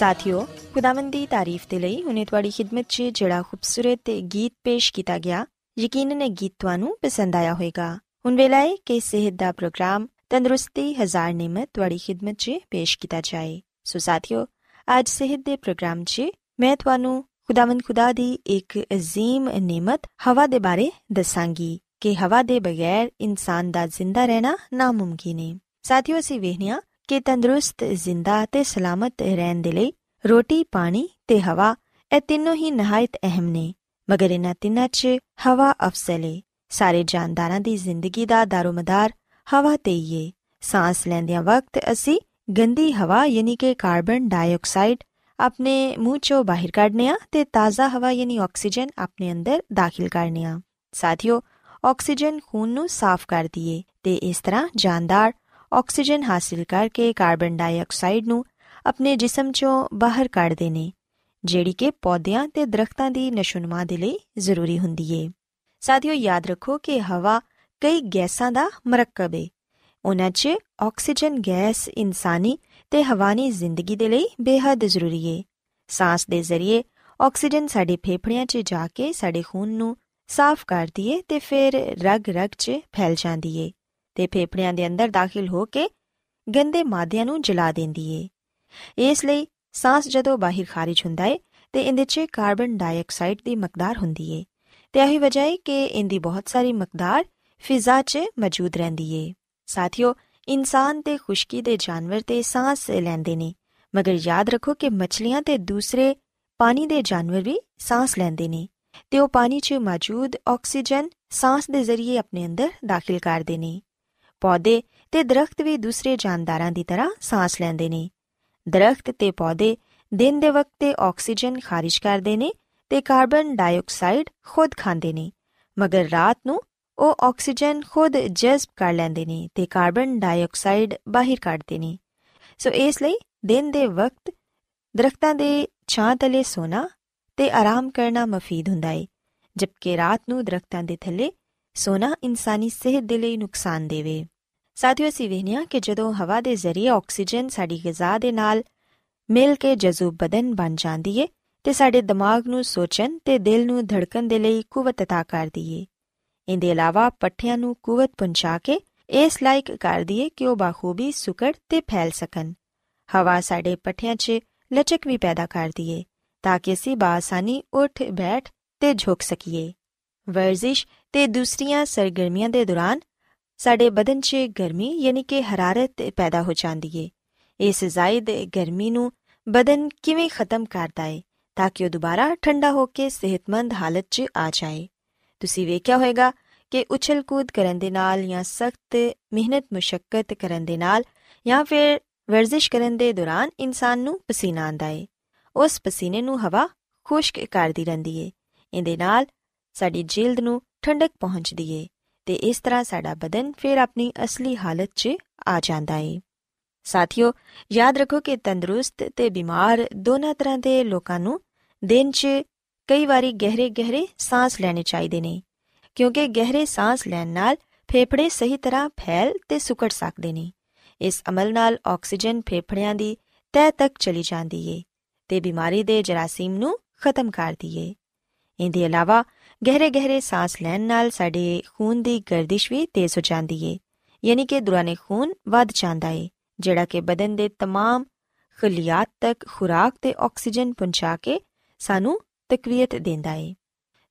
ਸਾਥਿਓ, ਖੁਦਾਵੰਦ ਦੀ ਤਾਰੀਫ ਤੇ ਲਈ ਹੁਨੇ ਤੁਹਾਡੀ ਖidmat 'ਚ ਜਿਹੜਾ ਖੂਬਸੂਰਤ ਗੀਤ ਪੇਸ਼ ਕੀਤਾ ਗਿਆ, ਯਕੀਨਨ ਇਹ ਗੀਤ ਤੁਹਾਨੂੰ ਪਸੰਦ ਆਇਆ ਹੋਵੇਗਾ। ਹੁਣ ਵੇਲਾ ਹੈ ਕਿ ਸਿਹਤ ਦਾ ਪ੍ਰੋਗਰਾਮ ਤੰਦਰੁਸਤੀ ਹਜ਼ਾਰ ਨਿਮਤ ਤੁਹਾਡੀ ਖidmat 'ਚ ਪੇਸ਼ ਕੀਤਾ ਜਾਏ। ਸੋ ਸਾਥਿਓ, ਅੱਜ ਸਿਹਤ ਦੇ ਪ੍ਰੋਗਰਾਮ 'ਚ ਮੈਂ ਤੁਹਾਨੂੰ ਖੁਦਾਵੰਦ ਖੁਦਾ ਦੀ ਇੱਕ ਅਜ਼ੀਮ ਨਿਮਤ ਹਵਾ ਦੇ ਬਾਰੇ ਦੱਸਾਂਗੀ ਕਿ ਹਵਾ ਦੇ ਬਗੈਰ ਇਨਸਾਨ ਦਾ ਜ਼ਿੰਦਾ ਰਹਿਣਾ ਨਾਮੁਮਕਿਨ ਹੈ ਸਾਥਿਓ, ਅਸੀਂ ਵੇਖਿਆ ਕਿ ਤੰਦਰੁਸਤ, ਜ਼ਿੰਦਾ ਤੇ ਸਲਾਮਤ ਰਹਿਣ ਦੇ ਲਈ ਰੋਟੀ, ਪਾਣੀ ਤੇ ਹਵਾ, ਇਹ ਤਿੰਨੋਂ ਹੀ ਨਹਾਇਤ ਅਹਿਮ ਨੇ। ਮਗਰ ਇਹਨਾਂ ਤਿੰਨਾਂ 'ਚ ਹਵਾ ਅਫਜ਼ਲ ਹੈ ਸਾਰੇ ਜਾਨਦਾਰਾਂ ਦੀ ਜ਼ਿੰਦਗੀ ਦਾ ਦਾਰੋਮਦਾਰ ਹਵਾ ਤੇ ਹੀ ਹੈ ਸਾਹ ਲੈਂਦਿਆਂ ਵਕਤ ਅਸੀਂ ਗੰਦੀ ਹਵਾ ਯਾਨੀ ਕਿ ਕਾਰਬਨ ਡਾਈਆਕਸਾਈਡ ਆਪਣੇ ਮੂੰਹ ਚੋਂ ਬਾਹਰ ਕੱਢਨੇ ਆ ਤੇ ਤਾਜ਼ਾ ਹਵਾ ਯਾਨੀ ਆਕਸੀਜਨ ਆਪਣੇ ਅੰਦਰ ਦਾਖਲ ਕਰਨੇ ਆ ਸਾਥੀਓ, ਆਕਸੀਜਨ ਖੂਨ ਨੂੰ ਸਾਫ਼ ਕਰਦੀ ਏ ਤੇ ਇਸ ਤਰ੍ਹਾਂ ਜਾਨਦਾਰ ਆਕਸੀਜਨ ਹਾਸਿਲ ਕਰਕੇ ਕਾਰਬਨ ਡਾਈਆਕਸਾਈਡ ਨੂੰ ਆਪਣੇ ਜਿਸਮ ਚੋਂ ਬਾਹਰ ਕੱਢਦੇ ਨੇ ਜਿਹੜੀ ਕਿ ਪੌਦਿਆਂ ਤੇ ਦਰਖਤਾਂ ਦੀ ਨਸ਼ੋਨਮਾ ਦੇ ਲਈ ਜ਼ਰੂਰੀ ਹੁੰਦੀ ਏ। ਸਾਥੀਓ, ਯਾਦ ਰੱਖੋ ਕਿ ਹਵਾ ਕਈ ਗੈਸਾਂ ਦਾ ਮਰਕਬ ਏ। ਉਹਨਾਂ 'ਚ ਆਕਸੀਜਨ ਗੈਸ ਇਨਸਾਨੀ ਤੇ ਹਵਾਨੀ ਜ਼ਿੰਦਗੀ ਦੇ ਲਈ ਬੇहद ਜ਼ਰੂਰੀ ਏ। ਸਾਹ ਦੇ ਜ਼ਰੀਏ ਆਕਸੀਜਨ ਸਾਡੇ ਫੇਫੜਿਆਂ 'ਚ ਜਾ ਕੇ ਸਾਡੇ ਖੂਨ ਨੂੰ ਸਾਫ਼ ਕਰਦੀ ਏ ਤੇ ਫਿਰ ਰਗ-ਰਗ 'ਚ ਫੈਲ ਜਾਂਦੀ ਏ। ਤੇ ਫੇਫੜਿਆਂ ਦੇ ਅੰਦਰ ਦਾਖਲ ਹੋ ਕੇ ਗੰਦੇ ਮਾਦਿਆਂ ਨੂੰ ਜਲਾ ਦਿੰਦੀ ਏ। ਇਸ ਲਈ ਸਾਹ ਜਦੋਂ ਬਾਹਰ ਖਾਰਜ ਹੁੰਦਾ ਏ, ਤੇ ਇਹਦੇ 'ਚ ਕਾਰਬਨ ਡਾਈਆਕਸਾਈਡ ਦੀ ਮਕਦਾਰ ਹੁੰਦੀ ਏ। ਤੇ ਇਹੀ ਵਜ੍ਹਾ ਏ ਕਿ ਇਹਦੀ ਬਹੁਤ ਸਾਰੀ ਮਕਦਾਰ ਫਿਜ਼ਾ 'ਚ ਮੌਜੂਦ ਰਹਿੰਦੀ ਏ। ਸਾਥੀਓ, ਇਨਸਾਨ ਤੇ ਖੁਸ਼ਕੀ ਦੇ ਜਾਨਵਰ ਤੇ ਸਾਹ ਲੈਂਦੇ ਨੇ, ਮਗਰ ਯਾਦ ਰੱਖੋ ਕਿ ਮੱਛਲੀਆਂ ਤੇ ਦੂਸਰੇ ਪਾਣੀ ਦੇ ਜਾਨਵਰ ਵੀ ਸਾਹ ਲੈਂਦੇ ਨੇ ਤੇ ਉਹ ਪਾਣੀ 'ਚ ਮੌਜੂਦ ਆਕਸੀਜਨ ਸਾਹ ਦੇ ਜ਼ਰੀਏ ਆਪਣੇ ਅੰਦਰ ਦਾਖਲ ਕਰਦੇ ਨੇ। ਪੌਦੇ ਤੇ ਦਰਖਤ ਵੀ ਦੂਸਰੇ ਜਾਨਦਾਰਾਂ ਦੀ ਤਰ੍ਹਾਂ ਸਾਹ ਲੈਂਦੇ ਨੇ। ਦਰਖਤ ਤੇ ਪੌਦੇ ਦਿਨ ਦੇ ਵਕਤ ਤੇ ਆਕਸੀਜਨ ਖਾਰਿਜ ਕਰਦੇ ਨੇ ਤੇ ਕਾਰਬਨ ਡਾਈਆਕਸਾਈਡ ਖੁਦ ਖਾਂਦੇ ਨੇ, ਮਗਰ ਰਾਤ ਨੂੰ ਉਹ ਆਕਸੀਜਨ ਖੁਦ ਜਜ਼ਬ ਕਰ ਲੈਂਦੇ ਨੇ ਤੇ ਕਾਰਬਨ ਡਾਈਆਕਸਾਈਡ ਬਾਹਰ ਕੱਢਦੇ ਨੇ। ਸੋ ਇਸ ਲਈ ਦਿਨ ਦੇ ਵਕਤ ਦਰਖਤਾਂ ਦੇ ਛਾਂ ਤਲੇ ਸੋਣਾ ਤੇ ਆਰਾਮ ਕਰਨਾ ਮਫੀਦ ਹੁੰਦਾ ਹੈ ਜਦਕਿ ਰਾਤ ਨੂੰ ਦਰਖਤਾਂ ਦੇ ਥੱਲੇ ਸੋਣਾ ਇਨਸਾਨੀ ਸਿਹਤ ਦੇ ਲਈ ਨੁਕਸਾਨ ਦੇਵੇ ਸਾਥੀਓ ਅਸੀਂ ਵੇਖਿਆ ਕਿ ਜਦੋਂ ਹਵਾ ਦੇ ਜ਼ਰੀਏ ਆਕਸੀਜਨ ਸਾਡੀ ਗਿਜ਼ਾ ਦੇ ਨਾਲ ਮਿਲ ਕੇ ਜਜ਼ੂਬ ਬਦਨ ਬਣ ਜਾਂਦੀ ਏ ਤੇ ਸਾਡੇ ਦਿਮਾਗ ਨੂੰ ਸੋਚਣ ਤੇ ਦਿਲ ਨੂੰ ਧੜਕਣ ਦੇ ਲਈ ਕੂਵਤ عطا ਕਰਦੀ ਏ ਇਹਦੇ ਇਲਾਵਾ ਪੱਠਿਆਂ ਨੂੰ ਕੂਵਤ ਪਹੁੰਚਾ ਕੇ ਇਸ ਲਾਇਕ ਕਰਦੀ ਏ ਕਿ ਉਹ ਬਾਖੂਬੀ ਸੁਕੜ ਤੇ ਫੈਲ ਸਕਣ ਹਵਾ ਸਾਡੇ ਪੱਠਿਆਂ 'ਚ ਲਚਕ ਵੀ ਪੈਦਾ ਕਰਦੀ ਏ ਤਾਂ ਕਿ ਅਸੀਂ ਬਾਸਾਨੀ ਉੱਠ ਬੈਠ ਤੇ ਝੁਕ ਸਕੀਏ ਵਰਜ਼ਿਸ਼ ਤੇ ਦੂਸਰੀਆਂ ਸਰਗਰਮੀਆਂ ਦੇ ਦੌਰਾਨ ਸਾਡੇ ਬਦਨ 'ਚ ਗਰਮੀ ਯਾਨੀ ਕਿ ਹਰਾਰਤ ਪੈਦਾ ਹੋ ਜਾਂਦੀ ਏ। ਇਸ ਜ਼ਾਇਦ ਗਰਮੀ ਨੂੰ ਬਦਨ ਕਿਵੇਂ ਖਤਮ ਕਰਦਾ ਏ ਤਾਂ ਕਿ ਉਹ ਦੁਬਾਰਾ ਠੰਡਾ ਹੋ ਕੇ ਸਿਹਤਮੰਦ ਹਾਲਤ 'ਚ ਆ ਜਾਏ। ਤੁਸੀਂ ਵੇਖਿਆ ਹੋਵੇਗਾ ਕਿ ਉਛਲ ਕੂਦ ਕਰਨ ਦੇ ਨਾਲ ਜਾਂ ਸਖਤ ਮਿਹਨਤ ਮੁਸ਼ਕਲ ਕਰਨ ਦੇ ਨਾਲ ਜਾਂ ਫਿਰ ਵਰਜ਼ਿਸ਼ ਕਰਨ ਦੇ ਦੌਰਾਨ ਇਨਸਾਨ ਨੂੰ ਪਸੀਨਾ ਆਂਦਾ ਏ। ਉਸ ਪਸੀਨੇ ਨੂੰ ਹਵਾ ਖੁਸ਼ਕ ਕਰਦੀ ਰਹਿੰਦੀ ਏ। ਇਹਦੇ ਨਾਲ ਸਾਡੀ ਜਿਲਦ ਨੂੰ ਠੰਡਕ ਪਹੁੰਚਦੀ ਏ ਤੇ ਇਸ ਤਰ੍ਹਾਂ ਸਾਡਾ ਬਦਨ ਫਿਰ ਆਪਣੀ ਅਸਲੀ ਹਾਲਤ 'ਚ ਆ ਜਾਂਦਾ ਏ। ਸਾਥੀਓ, ਯਾਦ ਰੱਖੋ ਕਿ ਤੰਦਰੁਸਤ ਤੇ ਬਿਮਾਰ ਦੋਨਾਂ ਤਰ੍ਹਾਂ ਦੇ ਲੋਕਾਂ ਨੂੰ ਦਿਨ 'ਚ ਕਈ ਵਾਰੀ ਗਹਿਰੇ ਗਹਿਰੇ ਸਾਹ ਲੈਣੇ ਚਾਹੀਦੇ ਨੇ, ਕਿਉਂਕਿ ਗਹਿਰੇ ਸਾਹ ਲੈਣ ਨਾਲ ਫੇਫੜੇ ਸਹੀ ਤਰ੍ਹਾਂ ਫੈਲ ਤੇ ਸੁਕੜ ਸਕਦੇ ਨੇ। ਇਸ ਅਮਲ ਨਾਲ ਆਕਸੀਜਨ ਫੇਫੜਿਆਂ ਦੀ ਤਹਿ ਤੱਕ ਚਲੀ ਜਾਂਦੀ ਏ ਤੇ ਬਿਮਾਰੀ ਦੇ ਜਰਾਸੀਮ ਨੂੰ ਖਤਮ ਕਰਦੀ ਏ ਇਹਦੇ ਇਲਾਵਾ ਗਹਿਰੇ ਗਹਿਰੇ ਸਾਹ ਲੈਣ ਨਾਲ ਸਾਡੇ ਖੂਨ ਦੀ ਗਰਦਿਸ਼ ਵੀ ਤੇਜ਼ ਹੋ ਜਾਂਦੀ ਏ ਯਾਨੀ ਕਿ ਦੌਰਾਨੇ ਖੂਨ ਵੱਧ ਜਾਂਦਾ ਏ ਜਿਹੜਾ ਕਿ ਬਦਨ ਦੇ तमाम ਖਲੀਆਤ ਤੱਕ ਖੁਰਾਕ ਤੇ ਆਕਸੀਜਨ ਪਹੁੰਚਾ ਕੇ ਸਾਨੂੰ ਤਕਵੀਅਤ ਦਿੰਦਾ ਏ